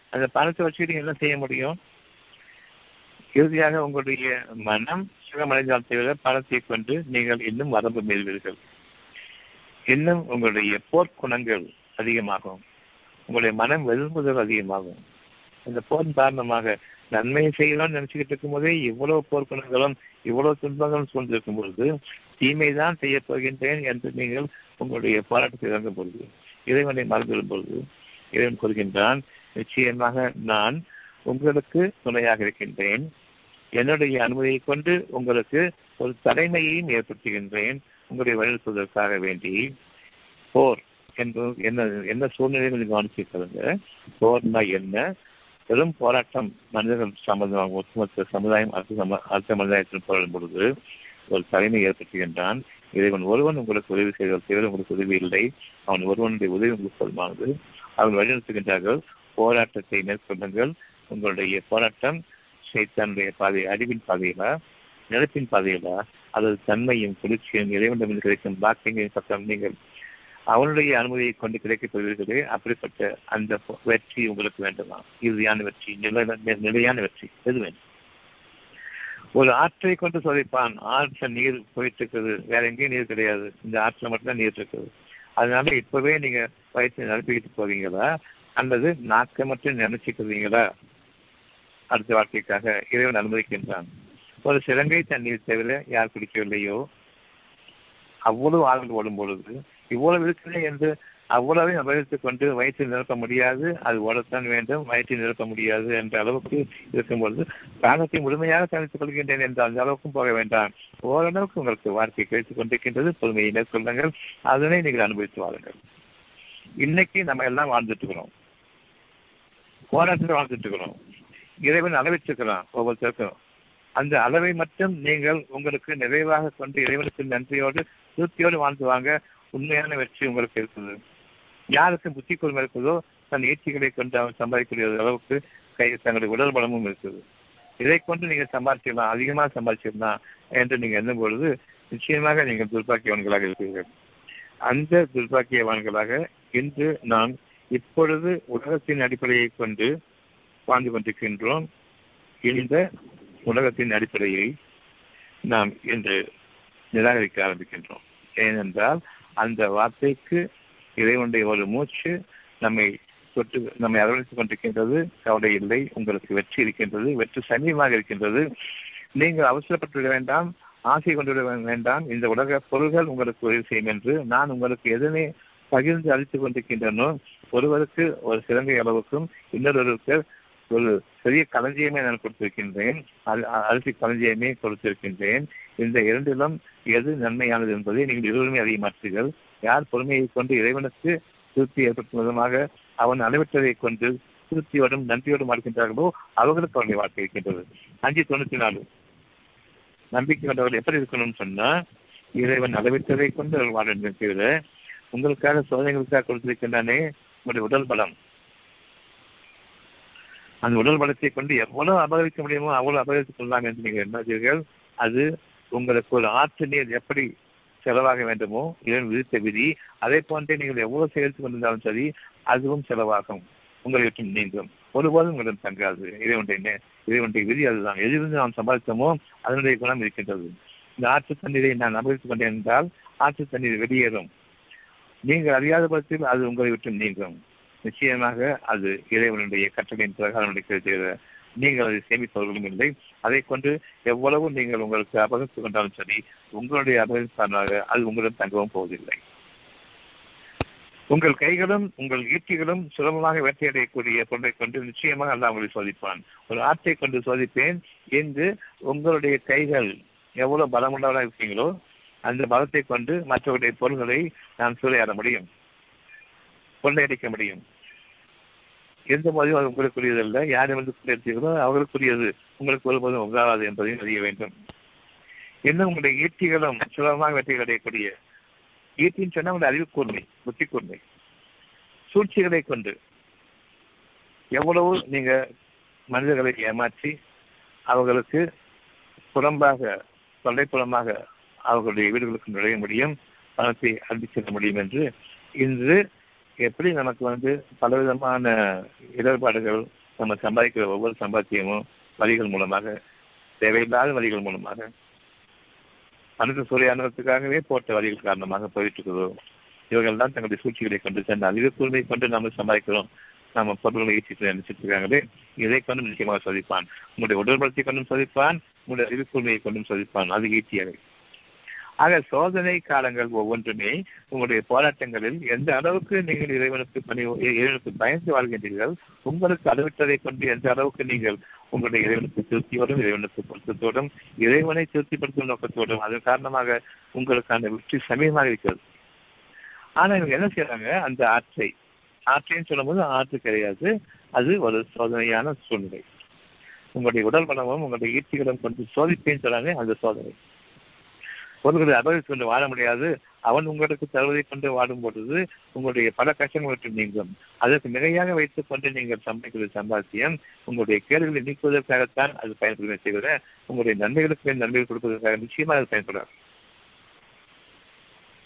அந்த பணத்தை வச்சுக்கிட்டு என்ன செய்ய முடியும்? இறுதியாக உங்களுடைய மனம் சுகமடைந்தால் தவிர பணத்தை கொண்டு நீங்கள் இன்னும் வரம்பு மீறுவீர்கள். இன்னும் உங்களுடைய போர்க்குணங்கள் அதிகமாகும். உங்களுடைய மனம் வெறுப்புதல் அதிகமாகும். இந்த போர் காரணமாக நன்மையை செய்யலாம்னு நினைச்சுக்கிட்டு இருக்கும் போதே இவ்வளவு போர்க்குணங்களும் இவ்வளவு துன்பங்களும் சூழ்ந்திருக்கும் பொழுது தீமைதான் செய்ய போகின்றேன் என்று நீங்கள் உங்களுடைய பாராட்டு இறங்கும் பொழுது இறைவனை மறந்துவிடும் பொழுது இறைவன் கூறுகின்றான் நிச்சயமாக நான் உங்களுக்கு துணையாக இருக்கின்றேன். என்னுடைய அனுமதியை கொண்டு உங்களுக்கு ஒரு தலைமையையும் ஏற்படுத்துகின்றேன். உங்களுடைய வழிநடத்துவதற்காக வேண்டி. போர் என்று என்ன என்ன சூழ்நிலைகள் கவனிச்சிருக்கிறாங்க? போர்னா என்ன? பெரும் போராட்டம் மனிதர்கள் சம்பந்தமாக ஒட்டுமொத்த சமுதாயம் அடுத்த சம அடுத்த சமுதாயத்தில் போராடும் பொழுது ஒரு தலைமை ஏற்படுத்துகின்றான். இறைவன் ஒருவன் உங்களுக்கு உதவி செய்தால் தவிர உங்களுக்கு உதவி இல்லை. அவன் ஒருவனுடைய உதவி உங்களுக்கு சொல்லுமானது அவன் வழிநடத்துகின்றார்கள். போராட்டத்தை மேற்கொள்ளுங்கள். உங்களுடைய போராட்டம் சைத்தானுடைய பாதை அறிவின் பாதையிலா நிலத்தின் பாதையிலா? அல்லது தன்மையும் குளிர்ச்சியும் இறைவனிடமிருந்து கிடைக்கும் பாக்கியங்களின் பக்கம் நீங்கள் அவனுடைய அனுமதியை கொண்டு கிடைக்கப் போகிறீர்களே அப்படிப்பட்ட அந்த வெற்றி உங்களுக்கு வேண்டுமா? இறுதியான வெற்றி நிலை நிலையான வெற்றி எது வேண்டும்? ஒரு ஆற்றை கொண்டு சோதிப்பான். ஆற்ற நீர் போயிட்டு இருக்குது வேற எங்கேயும் நீர் கிடையாது. இந்த ஆற்றில் மட்டும்தான் நீர் இருக்குது. அதனால இப்பவே நீங்க வயிற்று நிரப்பிக்கிட்டு போவீங்களா? அல்லது நாக்கை மட்டும் நினைச்சுக்கிறீங்களா அடுத்த வாழ்க்கைக்காக இறைவன் அனுமதிக்கின்றான். ஒரு சிலங்கை தண்ணீர் தேவையில யார் குடிக்கவில்லையோ அவ்வளவு ஆறுகள் ஓடும் பொழுது இவ்வளவு இருக்கிறது என்று அவ்வளவையும் அபகரித்துக் கொண்டு வயிற்றை நிரப்ப முடியாது அது ஓடத்தான் வேண்டும் வயிற்றை நிரப்ப முடியாது என்ற அளவுக்கு இருக்கும் பொழுது பிராணத்தை முழுமையாக தனித்துக் கொள்கின்றேன் என்ற அந்த அளவுக்கும் போக வேண்டாம். ஓரளவுக்கு உங்களுக்கு வாழ்க்கை கிடைத்துக் கொண்டிருக்கின்றது. பொறுமையை மேற்கொள்ளுங்கள். அதனை நீங்கள் அனுபவித்து வாருங்கள். இன்னைக்கு நம்ம எல்லாம் வாழ்ந்துட்டு இருக்கிறோம். போராட்டத்தில் வாழ்ந்துட்டு இருக்கிறோம். இறைவன் அளவிட்டிருக்கிறான் ஒவ்வொருத்தருக்கும். அந்த அளவை மட்டும் நீங்கள் உங்களுக்கு நிறைவாக கொண்டு இறைவனுக்கு நன்றியோடு திருப்தியோடு வாழ்ந்து வாங்க. உண்மையான வெற்றி உங்களுக்கு இருக்குது யாருக்கு புத்தி கூர்மை இருக்குதோ தன் ஏற்றிகளை கொண்டு அவன் சம்பாதிக்கக்கூடிய அளவுக்கு கை தங்களுடைய உடல் பலமும் இருக்குது இதை கொண்டு நீங்கள் சம்பாதிச்சிடலாம் அதிகமாக சம்பாதிச்சிடலாம் என்று நீங்கள் எண்ணும் பொழுது நிச்சயமாக நீங்கள் துர்பாக்கியவான்களாக இருக்கிறீர்கள். அந்த துர்பாக்கியவான்களாக இன்று நாம் இப்பொழுது உலகத்தின் அடிப்படையை கொண்டு வாழ்ந்து கொண்டிருக்கின்றோம். இந்த உலகத்தின் அடிப்படையை நாம் இன்று நிராகரிக்க ஆரம்பிக்கின்றோம். ஏனென்றால் அந்த வார்த்தைக்கு இறைவனுடைய ஒரு மூச்சு நம்மை தொட்டு நம்மை அரவணைத்துக் கொண்டிருக்கின்றது கவலை இல்லை உங்களுக்கு வெற்றி இருக்கின்றது வெற்றி சமீபமாக இருக்கின்றது. நீங்கள் அவசரப்பட்டு விட வேண்டாம் ஆசை கொண்டு விட வேண்டாம். இந்த உலக பொருள்கள் உங்களுக்கு உதவி செய்யும் என்று நான் உங்களுக்கு எதனை பகிர்ந்து அளித்துக் கொண்டிருக்கின்றனோ ஒருவருக்கு ஒரு சிறந்த அளவுக்கும் இன்னொருவருக்கு ஒரு பெரிய களஞ்சியமே நான் கொடுத்திருக்கின்றேன். அரிசி களஞ்சியமே கொடுத்திருக்கின்றேன். இந்த இரண்டிலும் எது நன்மையானது என்பதை நீங்கள் இருவருமே அறிய மாற்றீர்கள் யார் பொறுமையை கொண்டு இறைவனுக்கு திருப்தி ஏற்படுத்தும் விதமாக அவன் அளவிட்டதை கொண்டு திருப்தியோடும் நன்றியோடும் வாழ்கின்றார்களோ அவர்களுக்கு அவருடைய வாழ்க்கை இருக்கின்றது. அஞ்சு தொண்ணூத்தி நாலு. நம்பிக்கை கொண்டவர்கள் எப்படி இருக்கணும்னு சொன்னா இறைவன் அளவிட்டதை கொண்டு அவர்கள் வாழ தவிர உங்களுக்காக சோதனைகளுக்காக கொடுத்திருக்கின்றானே உங்களுடைய உடல் பலம். அந்த உடல் பலத்தை கொண்டு எவ்வளவு அபகரிக்க முடியுமோ அவ்வளவு அபகரித்துக் கொள்ளலாம் என்று நீங்கள் எண்ணாதீர்கள். அது உங்களுக்கு ஒரு ஆற்று நீர் எப்படி செலவாக வேண்டுமோ இதன் விதித்த விதி அதை போன்றே நீங்கள் எவ்வளவு சேர்த்து கொண்டிருந்தாலும் சரி அதுவும் செலவாகும். உங்களை விட்டு நீங்கும். ஒருபோதும் உங்களிடம் தங்காது. இறைவனுடைய இறைவனுடைய விதி அதுதான். எதிலிருந்து நாம் சம்பாதித்தோமோ அதனுடைய குணம் இருக்கின்றது. இந்த ஆற்று தண்ணீரை நான் அபகரித்துக் கொண்டேன் என்றால் ஆற்று தண்ணீர் வெளியேறும். நீங்கள் அறியாத பட்சத்தில் அது உங்களை விட்டு நீங்கும். நிச்சயமாக அது இறைவனுடைய கட்டளையின் பிரகாரம் நடக்கிறது நீங்கள் அதை சேமிப்பவர்களும் இல்லை. அதை கொண்டு எவ்வளவு நீங்கள் உங்களுக்கு அபகரித்துக் கொண்டாலும் சரி உங்களுடைய அபகரிப்பானாக அது உங்களிடம் தங்கவும் போவதில்லை. உங்கள் கைகளும் உங்கள் ஈட்டிகளும் சுலபமாக வேட்டையடையக்கூடிய பொருளை கொண்டு நிச்சயமாக அல்ல உங்களை சோதிப்பான். ஒரு ஆற்றை கொண்டு சோதிப்பேன் என்று உங்களுடைய கைகள் எவ்வளவு பலமுள்ளவராக இருக்கீங்களோ அந்த பலத்தை கொண்டு மற்றவருடைய பொருள்களை நான் சூறையாட முடியும் கொள்ளையடிக்க முடியும். எந்த மாதிரியும் அது உங்களுக்குரியது அல்ல. வந்து கொள்ளையடித்தீர்களோ அவர்களுக்குரியது. உங்களுக்கு ஒருபோதும் உங்களாது என்பதையும் அறிய வேண்டும். என்ன உங்களுடைய ஈட்டிகளும் சுலபமாக வெற்றி அடையக்கூடிய? ஈட்டின்னு சொன்னா உங்களுடைய அறிவு கூர்மை புத்தி கூர்மை சூழ்ச்சிகளை கொண்டு எவ்வளவு நீங்க மனிதர்களை ஏமாற்றி அவர்களுக்கு புறம்பாக தொல்லைப்புறமாக அவர்களுடைய வீடுகளுக்கு நுழைய முடியும் பணத்தை அள்ளி செல்ல முடியும் என்று இன்று எப்படி நமக்கு வந்து பலவிதமான இடர்பாடுகள் நம்ம சம்பாதிக்கிற ஒவ்வொரு சம்பாத்தியமும் வழிகள் மூலமாக தேவையில்லாத வழிகள் மூலமாக அனைத்து சூறையானதுக்காகவே போட்ட வழிகள் காரணமாக போயிட்டு இருக்கிறதோ இவர்கள் தான் தங்களுடைய சூழ்ச்சிகளை கொண்டு சென்ற அறிவு கூர்மை கொண்டு நம்ம சம்பாதிக்கிறோம். நம்ம பொருள்களை ஈச்சிட்டு நினைச்சிட்டு இருக்காங்களே இதை கொண்டும் நிச்சயமாக சோதிப்பான். உங்களுடைய உடல் பலத்தை கொண்டும் சோதிப்பான் உங்களுடைய அறிவு கூர்மையை கொண்டும் சோதிப்பான். அது ஈட்டியவை. ஆக சோதனை காலங்கள் ஒவ்வொன்றுமே உங்களுடைய போராட்டங்களில் எந்த அளவுக்கு நீங்கள் இறைவனுக்கு பணி இறைவனுக்கு பயந்து வாழ்கின்றீர்கள் உங்களுக்கு அளவிட்டதை கொண்டு எந்த அளவுக்கு நீங்கள் உங்களுடைய இறைவனுக்கு திருப்தியோடும் இறைவனுக்கு பொருத்தத்தோடும் இறைவனை திருப்திப்படுத்தும் நோக்கத்தோடும் அதன் காரணமாக உங்களுக்கான வெற்றி சமயமாக இருக்கிறது. ஆனா இவங்க என்ன செய்யறாங்க அந்த ஆற்றை. ஆற்றைன்னு சொல்லும்போது ஆற்று கிடையாது. அது ஒரு சோதனையான சூழ்நிலை. உங்களுடைய உடல் பலமும் உங்களுடைய ஈர்த்திகளும் கொண்டு சோதிப்பேன்னு சொல்றாங்க அந்த சோதனை. பொருள்களை அபகரித்து கொண்டு வாழ முடியாது. அவன் உங்களுக்கு தருவதை கொண்டு வாடும் பொழுது உங்களுடைய பல கஷ்டங்களுக்கு நீங்கும். அதற்கு மிகையாக வைத்துக் கொண்டு நீங்கள் சம்பாதிக்கிற சம்பாத்தியம் உங்களுடைய கேடுகளை நீக்குவதற்காகத்தான் அது பயன்படுமே தவிர உங்களுடைய நன்மைகளுக்கு நன்மைகள் கொடுப்பதற்காக நிச்சயமாக அது பயன்படாது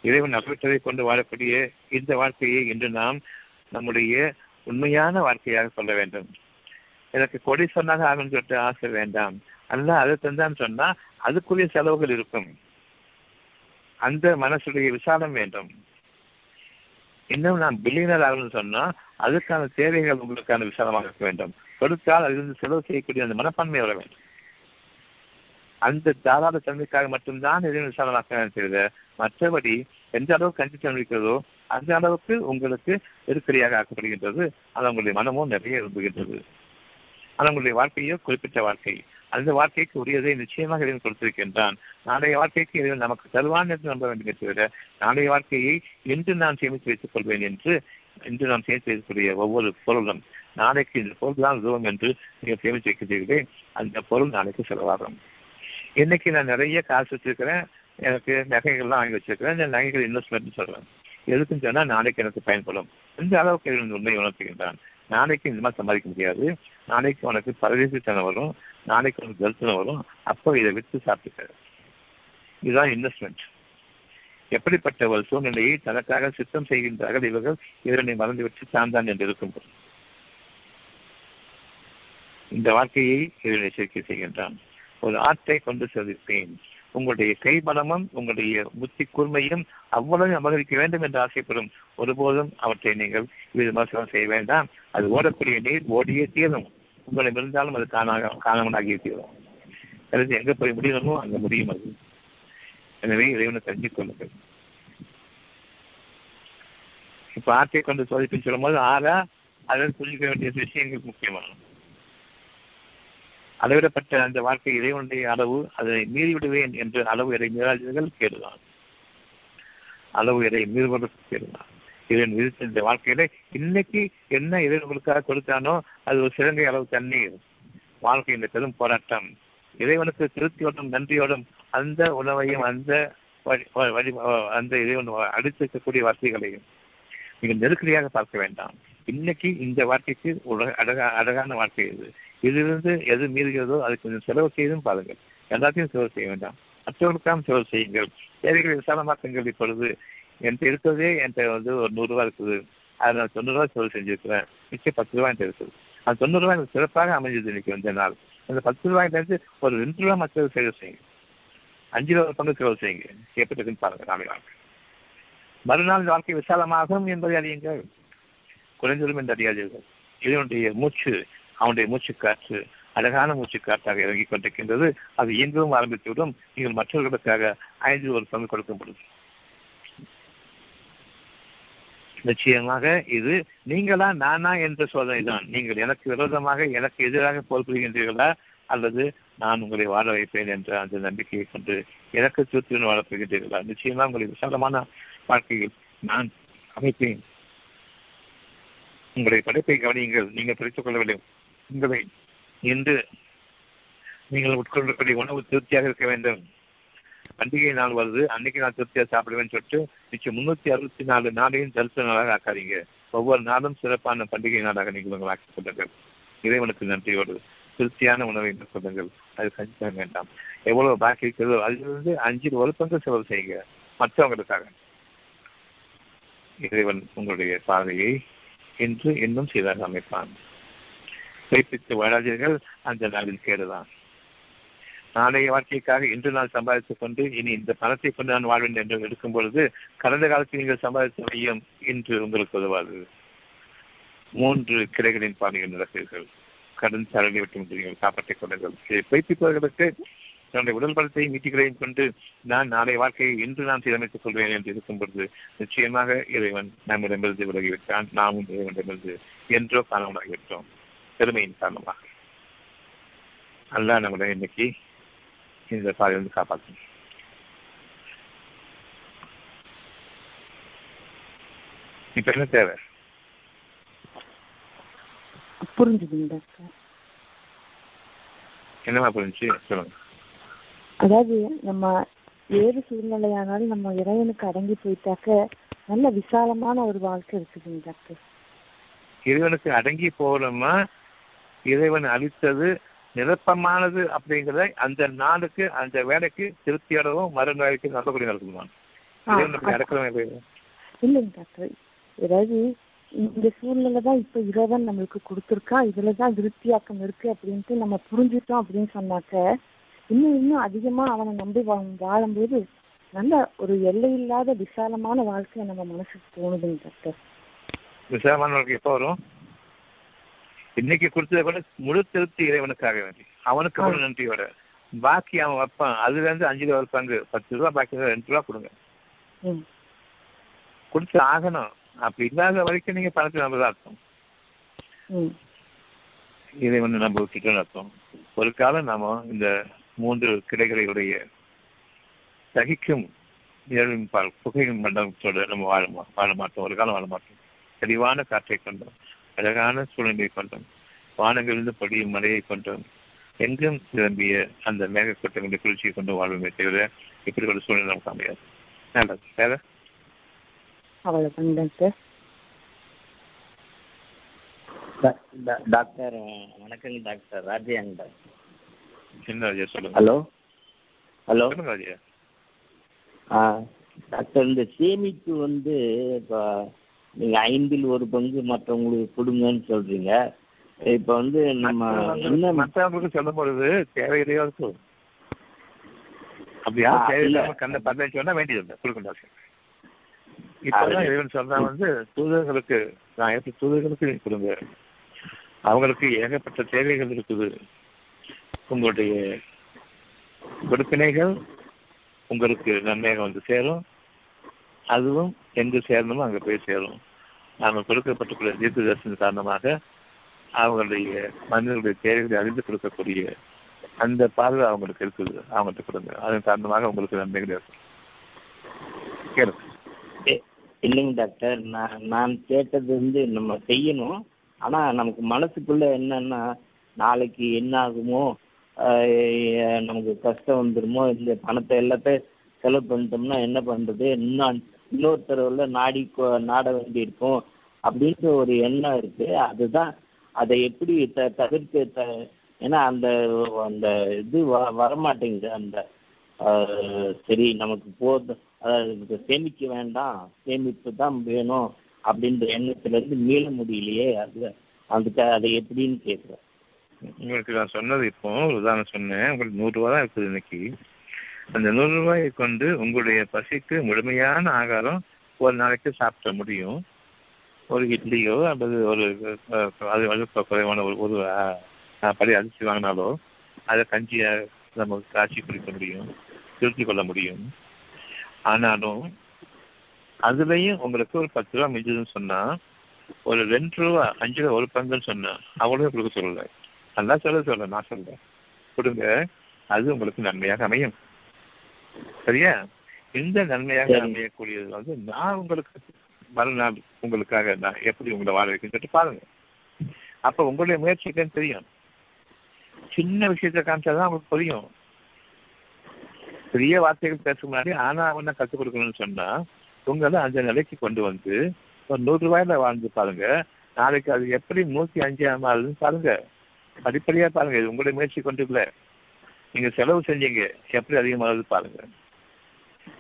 இறைவன் அளவிட்டதை கொண்டு வாழக்கூடிய இந்த வாழ்க்கையை இன்று நாம் நம்முடைய உண்மையான வாழ்க்கையாக சொல்ல வேண்டும். எனக்கு கொடி சொன்னாக ஆகும் சொல்லிட்டு ஆசை வேண்டாம். அல்ல அதை தந்தான்னு சொன்னா அதுக்குரிய செலவுகள் இருக்கும். அந்த மனசுடைய விசாலம் வேண்டும். இன்னும் நான் பில்லியனர் ஆகணும்னு சொன்னா அதுக்கான தேவைகள் உங்களுக்கான விசாலமாக இருக்க வேண்டும். கொடுத்தால் அதிலிருந்து செலவு செய்யக்கூடிய அந்த மனப்பான்மை வர வேண்டும். அந்த தாராள தன்மைக்காக மட்டும்தான் இதை விசாலமாக தெரியுது மற்றபடி எந்த அளவுக்கு கஞ்சித்தனம் இருக்கிறதோ அந்த அளவுக்கு உங்களுக்கு நெருக்கடியாக ஆக்கப்படுகின்றது. அது உங்களுடைய மனமும் நிறைய விரும்புகின்றது. அது உங்களுடைய வாழ்க்கையோ குறிப்பிட்ட வாழ்க்கை. அந்த வாழ்க்கைக்கு உரியதை நிச்சயமாக இறைவன் கொடுத்திருக்கின்றான். நாளைய வாழ்க்கைக்கு இறைவன் நமக்கு தருவான் என்று நம்ப வேண்டுமே தவிர நாளைய வாழ்க்கையை இன்று நான் சேமித்து வைத்துக் கொள்வேன் என்று இன்று நாம் சேமித்து வைக்கக்கூடிய ஒவ்வொரு பொருளும் நாளைக்கு இந்த பொருள் தான் உதவும் என்று நீங்கள் சேமித்து வைக்கிறீர்களே அந்த பொருள் நாளைக்கு செலவாகும். இன்னைக்கு நான் நிறைய காசு வச்சிருக்கிறேன் எனக்கு நகைகள்லாம் வாங்கி வச்சிருக்கிறேன் இந்த நகைகள் இன்வெஸ்ட்மெண்ட் சொல்றேன். எதுக்குன்னு சொன்னா நாளைக்கு எனக்கு பயன்படும். இந்த அளவுக்கு உண்மை உணர்த்துகின்றான். நாளைக்கு இந்த மாதிரி சம்பாதிக்க முடியாது. நாளைக்கு உனக்கு பரதேசித்தனம் வரும். நாளைக்கு உனக்கு தரிசனம் வரும். அப்போ இதை விற்று சாப்பிட்டுக்க இதுதான் இன்வெஸ்ட்மெண்ட் எப்படிப்பட்ட ஒரு சூழ்நிலையை தனக்காக சித்தம் செய்கின்றார்கள் இவர்கள் இதனை மறந்துவிட்டு தான் தான் என்று இருக்கும்போது. இந்த வாழ்க்கையை இதனை சேர்க்கை செய்கின்றான். ஒரு ஆற்றை கொண்டு செலுத்தேன். உங்களுடைய கைபலமும் உங்களுடைய புத்தி கூர்மையும் அவ்வளவு அபகரிக்க வேண்டும் என்று ஆசைப்படும். ஒருபோதும் அவற்றை நீங்கள் விமர்சனம் செய்ய வேண்டாம். அது ஓடக்கூடிய நீர் ஓடியே தீரும். உங்களிடம் இருந்தாலும் அது காண காணவனாகி தீரும் கருத்து எங்க போய் முடியணுமோ அங்க முடியும் அது. எனவே இறைவனை தெரிஞ்சு கொள்ளுங்கள். இப்ப ஆற்றை கொண்டு சோதிப்பு சொல்லும் போது ஆறா அதில் புரிஞ்சுக்க வேண்டிய விஷயங்கள் முக்கியமானது. அளவிடப்பட்ட அந்த வாழ்க்கை இறைவனுடைய அளவு அதை மீறிவிடுவேன் என்று அளவு இறை மீறாதீர்கள் கேடுதான். அளவு இறை மீறுவதற்கு கேடுதான். இவன் விதித்த இந்த வாழ்க்கையில இன்னைக்கு என்ன இதை உங்களுக்காக கொடுத்தானோ அது ஒரு சிறங்கை அளவு தண்ணீர். வாழ்க்கை பெரும் போராட்டம். இறைவனுக்கு திருப்தியோடும் நன்றியோடும் அந்த உணவையும் அந்த வழி அந்த இறைவன் அடித்திருக்கக்கூடிய வார்த்தைகளையும் நீங்கள் நெருக்கடியாக பார்க்க வேண்டாம். இன்னைக்கு இந்த வாழ்க்கைக்கு அழகா அழகான வாழ்க்கை இது. இதிலிருந்து எது மீறுகிறதோ அது கொஞ்சம் செலவு செய்தும் பாருங்கள். எல்லாத்தையும் செலவு செய்ய வேண்டாம். மற்றவர்களுக்காக செலவு செய்யுங்கள். தேவைகளை விசாலமாக்குங்கள் இப்பொழுது. என்கிட்ட இருக்கிறதே என்கிட்ட வந்து ஒரு நூறுரூவா இருக்குது. அதை நான் தொண்ணூறுரூவா செலவு செஞ்சிருக்கிறேன் மிச்சம் பத்து ரூபா என்கிட்ட இருக்குது. அந்த தொண்ணூறுரூவா எனக்கு சிறப்பாக அமைஞ்சது இன்னைக்கு வந்த நாள் அந்த பத்து ரூபாயிலிருந்து ஒரு ரெண்டு ரூபா மற்ற செலவு செய்யுங்க அஞ்சு ரூபா பங்கு செலவு செய்யுங்க. எப்படி இருக்குன்னு பாருங்க நாளை வாழ்க்கை மறுநாள் வாழ்க்கை விசாலமாகும் என்பதை அறியுங்கள். குறைந்ததும் என்று அறியாதீர்கள். இதனுடைய மூச்சு அவனுடைய மூச்சு காற்று அழகான மூச்சு காற்றாக இறங்கிக் கொண்டிருக்கின்றது. அது இயங்கவும் ஆரம்பித்துவிடும். நீங்கள் மற்றவர்களுக்காக ஐந்து ஒரு பங்கு கொடுக்க முடியும் நிச்சயமாக இது நீங்களா நானா என்ற சோதனை தான் நீங்கள் எனக்கு விரோதமாக எனக்கு எதிராக போர் புரிகின்றீர்களா அல்லது நான் உங்களை வாழ வைப்பேன் என்ற அந்த நம்பிக்கையை கொண்டு எனக்கு திருத்தியுடன் வாழப்படுகின்றீர்களா நிச்சயமா உங்களை விசாலமான வாழ்க்கையில் நான் அமைப்பேன். உங்களுடைய படைப்பை கவனியுங்கள். நீங்கள் பிரித்துக் கொள்ளவில்லை உங்களை இன்று நீங்கள் உட்கொள்ளக்கூடிய உணவு திருப்தியாக இருக்க வேண்டும். பண்டிகை நாள் வருது. அன்னைக்கு நான் திருப்தியாக சாப்பிடுவேன்னு சொல்லிட்டு மிச்சம் முன்னூத்தி அறுபத்தி நாலு நாளையும் தரிசன நாளாக ஆக்காதீங்க. ஒவ்வொரு நாளும் சிறப்பான பண்டிகை நாளாக நீங்கள் உங்களை ஆக்கிக் கொள்ளுங்கள். இறைவனுக்கு நன்றியோடு திருப்தியான உணவை மேற்கொள்ளுங்கள் அது கண்டிப்பாக வேண்டாம். எவ்வளவு பாக்கி இருக்கிறதோ அதிலிருந்து அஞ்சில் ஒரு பங்கு செலவு செய்யுங்க. மற்றவங்களுக்காக. இறைவன் உங்களுடைய பாதையை இன்று இன்னும் சீராக அமைப்பான். வைப்பித்து வாழாதீர்கள். அந்த நாளில் கேடுதான். நாளைய வாழ்க்கைக்காக இன்று நான் சம்பாதித்துக் கொண்டு இனி இந்த பணத்தை கொண்டு நான் வாழ்வேன் என்று எடுக்கும் பொழுது கடந்த காலத்தில் நீங்கள் சம்பாதித்த மையம் இன்று உங்களுக்கு உதவாது. மூன்று கிளைகளின் பாதையில் நடப்பீர்கள் கடன் சரணி விட்டு நீங்கள் காப்பாற்றிக் கொள்ளுங்கள். இதை பொய்ப்பிப்பவர்களுக்கு தன்னுடைய உடல் பலத்தையும் மீட்டிகளையும் கொண்டு நான் நாளைய வாழ்க்கையை இன்று நான் சீரமைத்துக் கொள்வேன் என்று இருக்கும் பொழுது நிச்சயமாக இறைவன் நம்மிடமிருந்து விலகிவிட்டான். நாமும் இறைவனிடமிருந்து என்றோ காணாமலாகிவிட்டோம். பெருமையின் காரணமாக. அல்ல நம்முடைய இன்னைக்கு இந்த பாதையிலிருந்து காப்பாற்றும் இப்ப என்ன தேவை புரிஞ்சுதுங்க டாக்டர் என்னமா புரிஞ்சு சொல்லுங்க அதாவது நம்ம ஏது சூழ்நிலையானாலும் நம்ம இறைவனுக்கு அடங்கி போயிட்டாக்க நல்ல விசாலமான ஒரு வாழ்க்கை இருக்குதுங்க டாக்டர் இறைவனுக்கு அடங்கி போகணுமா இறைவன் அளித்தது நிரப்பமானது அப்படிங்கிறத அந்த நாளுக்கு அந்த வேலைக்கு திருப்தியோடவும் மறுநாளைக்கு நல்லபடி நடக்குமா இறைவன் நம்மை அடக்கிறவன் இல்லையா? இல்லைங்க டாக்டர். ஏதாவது இந்த சூழ்நிலை தான் இப்ப இறைவன் நம்மளுக்கு கொடுத்துருக்கா இதுலதான் விருத்தியாக்கம் இருக்கு அப்படின்ட்டு நம்ம புரிஞ்சுட்டோம் அப்படின்னு சொன்னாக்க இன்னும் இன்னும் அதிகமா அவனை நம்பி வாழும்போது நல்ல ஒரு எல்லையில்லாத விசாலமான வாழ்க்கை நம்ம மனசுக்கு தோணுதுங்க டாக்டர். விசாலமானவர்களுக்கு எப்போ வரும்? இன்னைக்கு கொடுத்ததை கூட முழு திருப்தி இறைவனுக்காக வேண்டி. அவனுக்கு முழு நன்றியோட பாக்கி அவன் வைப்பான். அதுல இருந்து அஞ்சு ரூபா பங்கு பத்து ரூபா பாக்கி ரெண்டு ரூபா கொடுங்க. கொடுத்து ஆகணும். அப்படி இல்லாத வரைக்கும் நீங்க பணத்தை நம்பதான் அர்த்தம். இதை வந்து நம்ம விட்டுட்டோம்னு அர்த்தம். ஒரு காலம் நாம இந்த மூன்று கிடைகளுடைய சகிக்கும் நிழலின் பால் புகையின் மண்டலத்தோடு நம்ம வாழ வாழ மாட்டோம். ஒரு காலம் வாழ மாட்டோம். தெளிவான காற்றை கொண்டோம். அழகான சூழ்நிலையை கொண்டோம். வானங்களிலிருந்து பொடியும் மழையை கொண்டோம். எங்கும் நிரம்பிய அந்த மேகக்கூட்டங்களுடைய குளிர்ச்சியை கொண்டு வாழ்வுமே தவிர இப்படி ஒரு சூழ்நிலை நமக்கு அமையாது. நல்லது வேற? டாக்டர். டா- டாக்டர் வணக்கங்க டாக்டர். ராஜியாங்க டாக்டர் என்ன ராஜா சொல்லுங்க. ஹலோ? ஹலோ? ராஜா. ஆ டாக்டர் இந்த சேமிப்பு வந்து இப்போ நீங்கள் ஐந்தில் ஒரு பங்கு மற்றவங்களுக்கு கொடுங்கன்னு சொல்றீங்க. இப்போ வந்து நம்ம என்ன மற்றவங்களுக்கு சொல்லும் பொழுது தேவையில்லையோ இருக்கும் அப்படியா தேவையில்லாம. கண்ணை பதினஞ்சு சொன்னா வேண்டியது இல்லை. கொடுக்கணும் இப்பதான் இறைவன் சொல்றா வந்து தூதர்களுக்கு நான் எப்படி தூதர்களுக்கு நீங்க கொடுங்க. அவங்களுக்கு ஏகப்பட்ட தேவைகள் இருக்குது. உங்களுடைய கொடுப்பினைகள் உங்களுக்கு நன்மையாக வந்து சேரும். அதுவும் எங்கு சேரணுமோ அங்க போய் சேரும். நாம கொடுக்கப்பட்டுள்ள தீர்க்க தரிசன காரணமாக அவங்களுடைய மனிதர்களுடைய தேவைகளை அறிந்து கொடுக்கக்கூடிய அந்த பார்வை அவங்களுக்கு இருக்குது அவங்கள்ட்ட கொடுங்க. அதன் காரணமாக உங்களுக்கு நன்மைகள் இருக்கும். கேளுங்க. இல்லைங்க டாக்டர். நான் நான் கேட்டது வந்து நம்ம செய்யணும். ஆனால் நமக்கு மனசுக்குள்ள என்னன்னா நாளைக்கு என்ன ஆகுமோ நமக்கு கஷ்டம் வந்துடுமோ இந்த பணத்தை எல்லாத்தையும் செலவு பண்ணிட்டோம்னா என்ன பண்ணுறது இன்னும் இன்னொருத்தரவுல நாடி நாட வேண்டி இருக்கும் அப்படின்ற ஒரு எண்ணம் இருக்கு. அதுதான் அதை எப்படி த தவிர்க்க த ஏன்னா அந்த அந்த இது வ வரமாட்டேங்குது. அந்த சரி நமக்கு போதும் அதாவது சேமிக்க வேண்டாம் சேமிப்பு தான் வேணும் அப்படின்ற எண்ணத்துல இருந்து மீள முடியலையே. அது அதுக்கு அதை எப்படின்னு கேட்குறேன் உங்களுக்கு நான் சொன்னது இப்போ உதாரணம் சொன்னேன். உங்களுக்கு நூறுரூவா தான் இருக்குது இன்னைக்கு. அந்த நூறு ரூபாயை கொண்டு உங்களுடைய பசிக்கு முழுமையான ஆகாரம் ஒரு நாளைக்கு சாப்பிட முடியும். ஒரு இட்லியோ அல்லது ஒரு அது அது குறைவான ஒரு ஒரு படி அரிசி வாங்கினாலோ அதை கஞ்சியை நம்ம காய்ச்சி குடிக்க முடியும் திருத்தி கொள்ள முடியும். ஆனாலும் அதுலேயும் உங்களுக்கு ஒரு பத்து ரூபா மிஞ்சுதுன்னு சொன்னால் ஒரு ரெண்டு ரூபா அஞ்சு ரூபா ஒரு பங்குன்னு சொன்னால் அவ்வளோ கொடுக்க சொல்லலை. நல்லா சொல்ல சொல்ல நான் சொல்கிறேன் கொடுங்க. அது உங்களுக்கு நன்மையாக அமையும். சரியா? இந்த நன்மையாக. அமையக்கூடியது வந்து நான் உங்களுக்கு மறுநாள் உங்களுக்காக நான் எப்படி உங்களை வாழ வைக்கணும்னு சொல்லிட்டு பாருங்க. அப்ப உங்களுடைய முயற்சிக்கு தெரியும். சின்ன விஷயத்தை காமிச்சாதான் உங்களுக்கு புரியும். பெரிய வார்த்தைகள் பேச முன்னாடி ஆனா அவனை கற்றுக் கொடுக்கணும்னு சொன்னா உங்களை அந்த நிலைக்கு கொண்டு வந்து ஒரு நூறு ரூபாயில வாழ்ந்து பாருங்க. நாளைக்கு அது எப்படி நூத்தி அஞ்சு மாறுதுன்னு பாருங்க. படிப்படியா பாருங்க. இது உங்களுடைய முயற்சி கொண்டு இல்ல. நீங்க செலவு செஞ்சீங்க எப்படி அதிகமாகுது பாருங்க.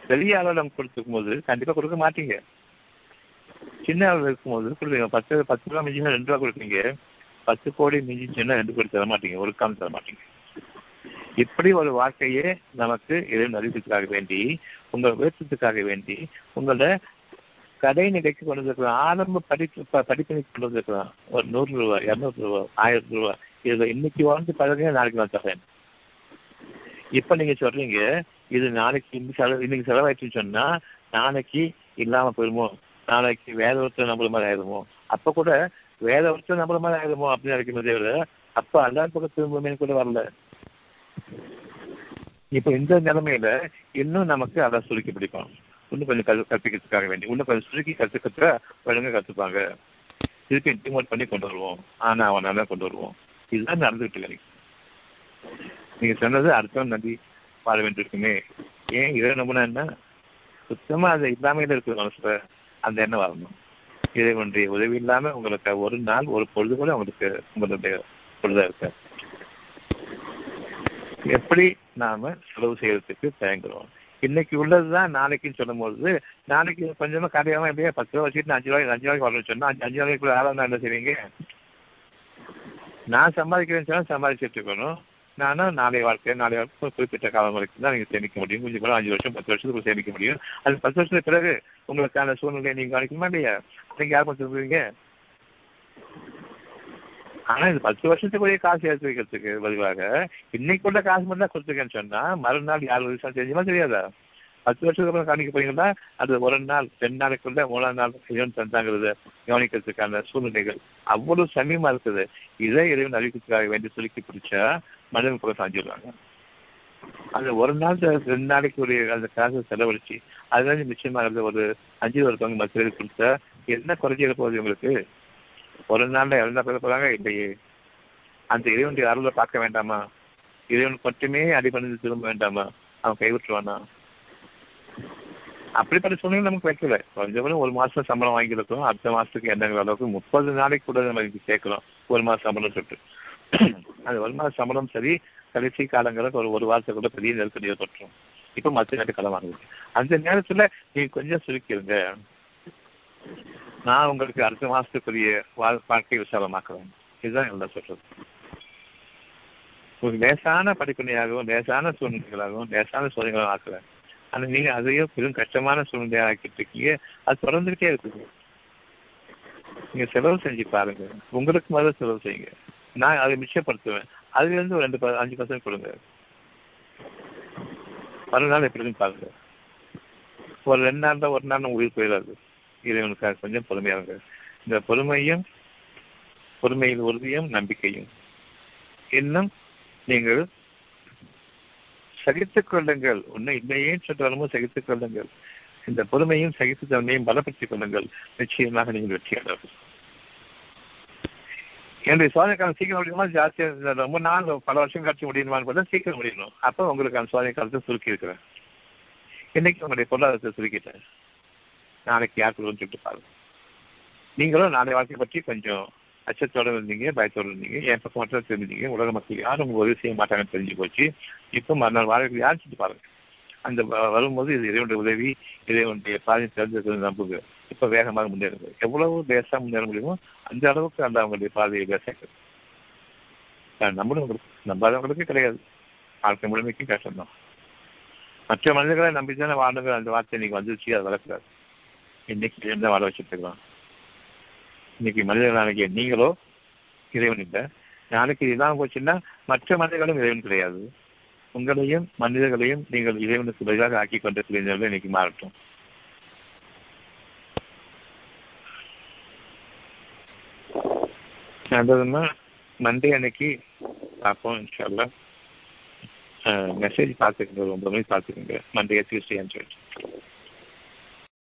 பெரிய அளவில் நம்ம கொடுத்துக்கும் போது கண்டிப்பா கொடுக்க மாட்டீங்க. சின்ன அளவில் இருக்கும்போது கொடுப்பீங்க பத்து பத்து ரூபா மிஞ்சினா ரெண்டு ரூபா கொடுப்பீங்க பத்து கோடி மிஞ்சிச்சுன்னா ரெண்டு கோடி தர மாட்டீங்க. ஒரு காம் தர மாட்டீங்க. இப்படி ஒரு வாழ்க்கையே நமக்கு இறைவன் அறிவிக்கிறதுக்காக வேண்டி உங்கள் உயர்த்தத்துக்காக வேண்டி உங்களை கடை நிலைக்கு கொண்டு வந்திருக்கலாம் ஆரம்ப படிப்பு ப- படிப்பினைக்கு கொண்டு வந்திருக்கலாம் ஒரு நூறு ரூபாய் இரநூறு ரூபாய் ஆயிரம் ரூபாய் இதுல இன்னைக்கு வாழ்ந்து பழகுங்க நாளைக்கு நான் தரேன். இப்ப நீங்க சொல்றீங்க இது நாளைக்கு இன்னைக்கு செலவு இன்னைக்கு செலவாயிட்டுன்னு சொன்னா நாளைக்கு இல்லாம போயிருமோ? நாளைக்கு வேத ஒருத்தர் நம்மள மாதிரி ஆயிருமோ? அப்ப கூட வேத ஒருத்தர் நம்மள மாதிரி ஆயிருமோ அப்படின்னு நினைக்கிறதே தவிர அப்ப அல்லாத பக்கம் திரும்புமே கூட வரல. இப்ப இந்த நிலைமையில இன்னும் நமக்கு அதை சுருக்கி பிடிக்கும். இன்னும் கொஞ்சம் கற்று கற்பிக்கிறதுக்காக வேண்டி. இன்னும் கொஞ்சம் சுருக்கி கற்றுக்கிட்ட ஒழுங்காக கற்றுப்பாங்க திருப்பி இன்டிமோட் பண்ணி கொண்டு வருவோம். ஆனா அவன் நல்லா கொண்டு வருவோம். இதுதான் நடந்துகிட்டு இருக்கு நீங்க சொன்னது அர்த்தம் நம்பி வாழ வேண்டியிருக்குமே ஏன் இதை நம்பினா என்ன? சுத்தமா அது இல்லாமையில இருக்குது மனசுல அந்த எண்ணம் வரணும். இறைவனுடைய உதவி இல்லாம உங்களுக்கு ஒரு நாள் ஒரு பொழுது கூட உங்களுக்கு உங்களுடைய பொழுதா இருக்க எப்படி நாம செலவு செய்யறதுக்கு தயங்குறோம்? இன்னைக்கு உள்ளதுதான் நாளைக்குன்னு சொல்லும்போது நாளைக்கு கொஞ்சமா கடையாம எப்படியா பத்து ரூபா வச்சுட்டு அஞ்சு ரூபாய்க்கு அஞ்சு ரூபாய்க்கு வரணும்னு சொன்னா அஞ்சு அஞ்சு ரூபாய்க்குள்ள ஆளாக என்ன செய்வீங்க? நான் சம்பாதிக்கிறேன்னு சொன்னா சம்பாதிச்சுட்டு இருக்கணும். நானும் நாளை வாழ்க்கை நாளை வாழ்க்கை குறிப்பிட்ட காலம் வரைக்கும் தான் நீங்கள் சேமிக்க முடியும். கொஞ்சம் கூட அஞ்சு வருஷம் பத்து வருஷத்துக்கு சேமிக்க முடியும். அது பத்து வருஷத்துக்கு பிறகு உங்களுக்கான சூழ்நிலையை நீங்கள் கவனிக்குமா இல்லையா? நீங்கள் யார் கொடுத்துருக்கீங்க ஆனால் ஆனா இது பத்து வருஷத்துக்குரிய காசு எடுத்து வைக்கிறதுக்கு பதிலாக இன்னைக்குள்ள காசு மட்டும் தான் கொடுத்துருக்கேன்னு சொன்னா மறுநாள் யார் விஷயம் தெரிஞ்சுமா தெரியாதா? பத்து வருஷத்துக்கு அப்புறம் காணிக்க போறீங்கன்னா அது ஒரு நாள் ரெண்டு நாளைக்குள்ள மூணாம் நாள் இறைவன் தந்தாங்கிறது கவனிக்கிறதுக்கான சூழ்நிலைகள். அவ்வளவு சமயமா இருக்குது. இதை இறைவன் அறிவிக்கிறதுக்காக வேண்டி சுருக்கி பிடிச்சா மனிதன் கூட சாஞ்சிடுவாங்க அந்த ஒரு நாள் ரெண்டு நாளைக்கு ஒரு அந்த காசை செலவழிச்சு அதுதான் நிச்சயமாக ஒரு அஞ்சு ஒரு பங்கு மத்தியில் கொடுத்தா என்ன குறைஞ்சிட போகுது உங்களுக்கு ஒரு நாள்ல இறந்தா பிறகு போறாங்க? இல்லையே. அந்த இறைவனுடைய அருளை பார்க்க வேண்டாமா? இறைவனுக்கு மட்டுமே அடிபணிந்து திரும்ப வேண்டாமா? அவன் கைவிட்டுருவானா? அப்படிப்பட்ட சூழ்நிலை நமக்கு வைக்கல. கொஞ்சம் ஒரு மாசம் சம்பளம் வாங்கியிருக்கோம் அடுத்த மாசத்துக்கு என்னங்கிற அளவுக்கு முப்பது நாளைக்கு கூட நம்ம சேர்க்கிறோம் ஒரு மாசம் சம்பளம் சொல்லிட்டு. *clears throat* அது ஒரு மாசம் சம்பளம் சரி கடைசி காலங்களுக்கு ஒரு ஒரு வாரத்துக்குள்ள பெரிய நெருக்கடி ஏற்பட்டுரும் இப்ப மத்திய நாட்டு கடன் வாங்குது. அந்த நேரத்துல நீங்க கொஞ்சம் சுருக்கிருங்க நான் உங்களுக்கு அடுத்த மாசத்துக்குரிய வாழ்க்கை விசாலமாக்குறேன். இதுதான் எல்லாம் சொல்றது. ஒரு லேசான படிப்பினையாகவும் லேசான சூழ்நிலைகளாகவும் லேசான சோதனைகளாகவும் ஆக்குறேன். ஆனா நீங்க அதையும் பெரும் கஷ்டமான சூழ்நிலையா ஆக்கிட்டு இருக்கீங்க. அது தொடர்ந்துகிட்டே இருக்குது. நீங்க செலவு செஞ்சு பாருங்க. உங்களுக்கு முதல்ல செலவு செய்யுங்க. நான் அதை மிச்சப்படுத்துவேன். அதுல இருந்து ஒரு ரெண்டு அஞ்சு பர்சன்ட் கொடுங்க. மறுநாள் எப்படி பாருங்க. ஒரு ரெண்டு நாள் தான் ஒரு நாள் உயிர் போயிடாது. இறைவனுக்காக கொஞ்சம் பொறுமையாக இந்த பொறுமையும் பொறுமையில் உறுதியும் நம்பிக்கையும். இன்னும் நீங்கள் சகித்துக் கொள்ளுங்கள். உன்னை இல்லையே சொன்னாலும் சகித்துக் கொள்ளுங்கள். இந்த பொறுமையும் சகித்து தன்மையும் பலப்படுத்திக் கொள்ளுங்கள். நிச்சயமாக நீங்கள் வெற்றியாளர்கள். என்னுடைய சோதனைக்காலம் சீக்கிரம் முடியுமா? ஜாஸ்தியாக ரொம்ப நாள் பல வருஷம் கழிச்சு முடியுமான்னு பார்த்தா சீக்கிரம் முடியணும். அப்போ உங்களுக்கான சோதனை காலத்தை சுருக்கி இருக்கிறேன். இன்னைக்கு உங்களுடைய பொருளாதாரத்தை சுருக்கிட்டேன். நாளைக்கு யார் சொல்லிட்டு பாருங்க நீங்களும் நாளை வாழ்க்கை பற்றி கொஞ்சம் அச்சத்தோட இருந்தீங்க பயத்தோடு இருந்தீங்க என் பக்கம் மட்டும் தெரிஞ்சீங்க உலக மக்கள் யாரும் உங்களுக்கு உதவி செய்ய மாட்டாங்கன்னு தெரிஞ்சு போச்சு. இப்போ மறுநாள் வாழ்க்கை யாரும் செஞ்சு பாருங்க. அந்த வரும்போது இது இறைவனுடைய உதவி இறைவனுடைய பாதி தெரிஞ்சிருக்கிறது நம்புங்க. இப்போ வேகமாக முன்னேறுங்க. எவ்வளவு லேசா முன்னேற முடியுமோ அந்த அளவுக்கு அந்த அவங்களுடைய பாதையை பேச நம்மளும் நம்பாதவங்களுக்கு கிடையாது. வாழ்க்கை முழுமைக்கும் கஷ்டம்தான். மற்ற மனிதர்களை நம்பித்தானே வாழுங்க அந்த வார்த்தை இன்னைக்கு வந்துருச்சு அது வளர்க்கிறார் இன்னைக்கு என்ன வாழ வச்சுட்டு இருக்கலாம் இன்னைக்கு மனிதர்கள் நீங்களோ இறைவன் இல்லை. நாளைக்கு இதுதான் போச்சுன்னா மற்ற மனிதர்களும் இறைவன் கிடையாது. உங்களையும் மனிதர்களையும் நீங்கள் இறைவனுக்கு பதிலாக ஆக்கி கொண்டிருக்கிறீர்கள் இன்னைக்கு மாறட்டும். நல்லதுன்னா மண்டே அன்னைக்கு பார்ப்போம் இன்ஷால்லா மெசேஜ் பார்த்துக்கங்க ரொம்ப மணி பார்த்துக்கோங்க. மண்டே டியூஸ்டே சொல்லிட்டு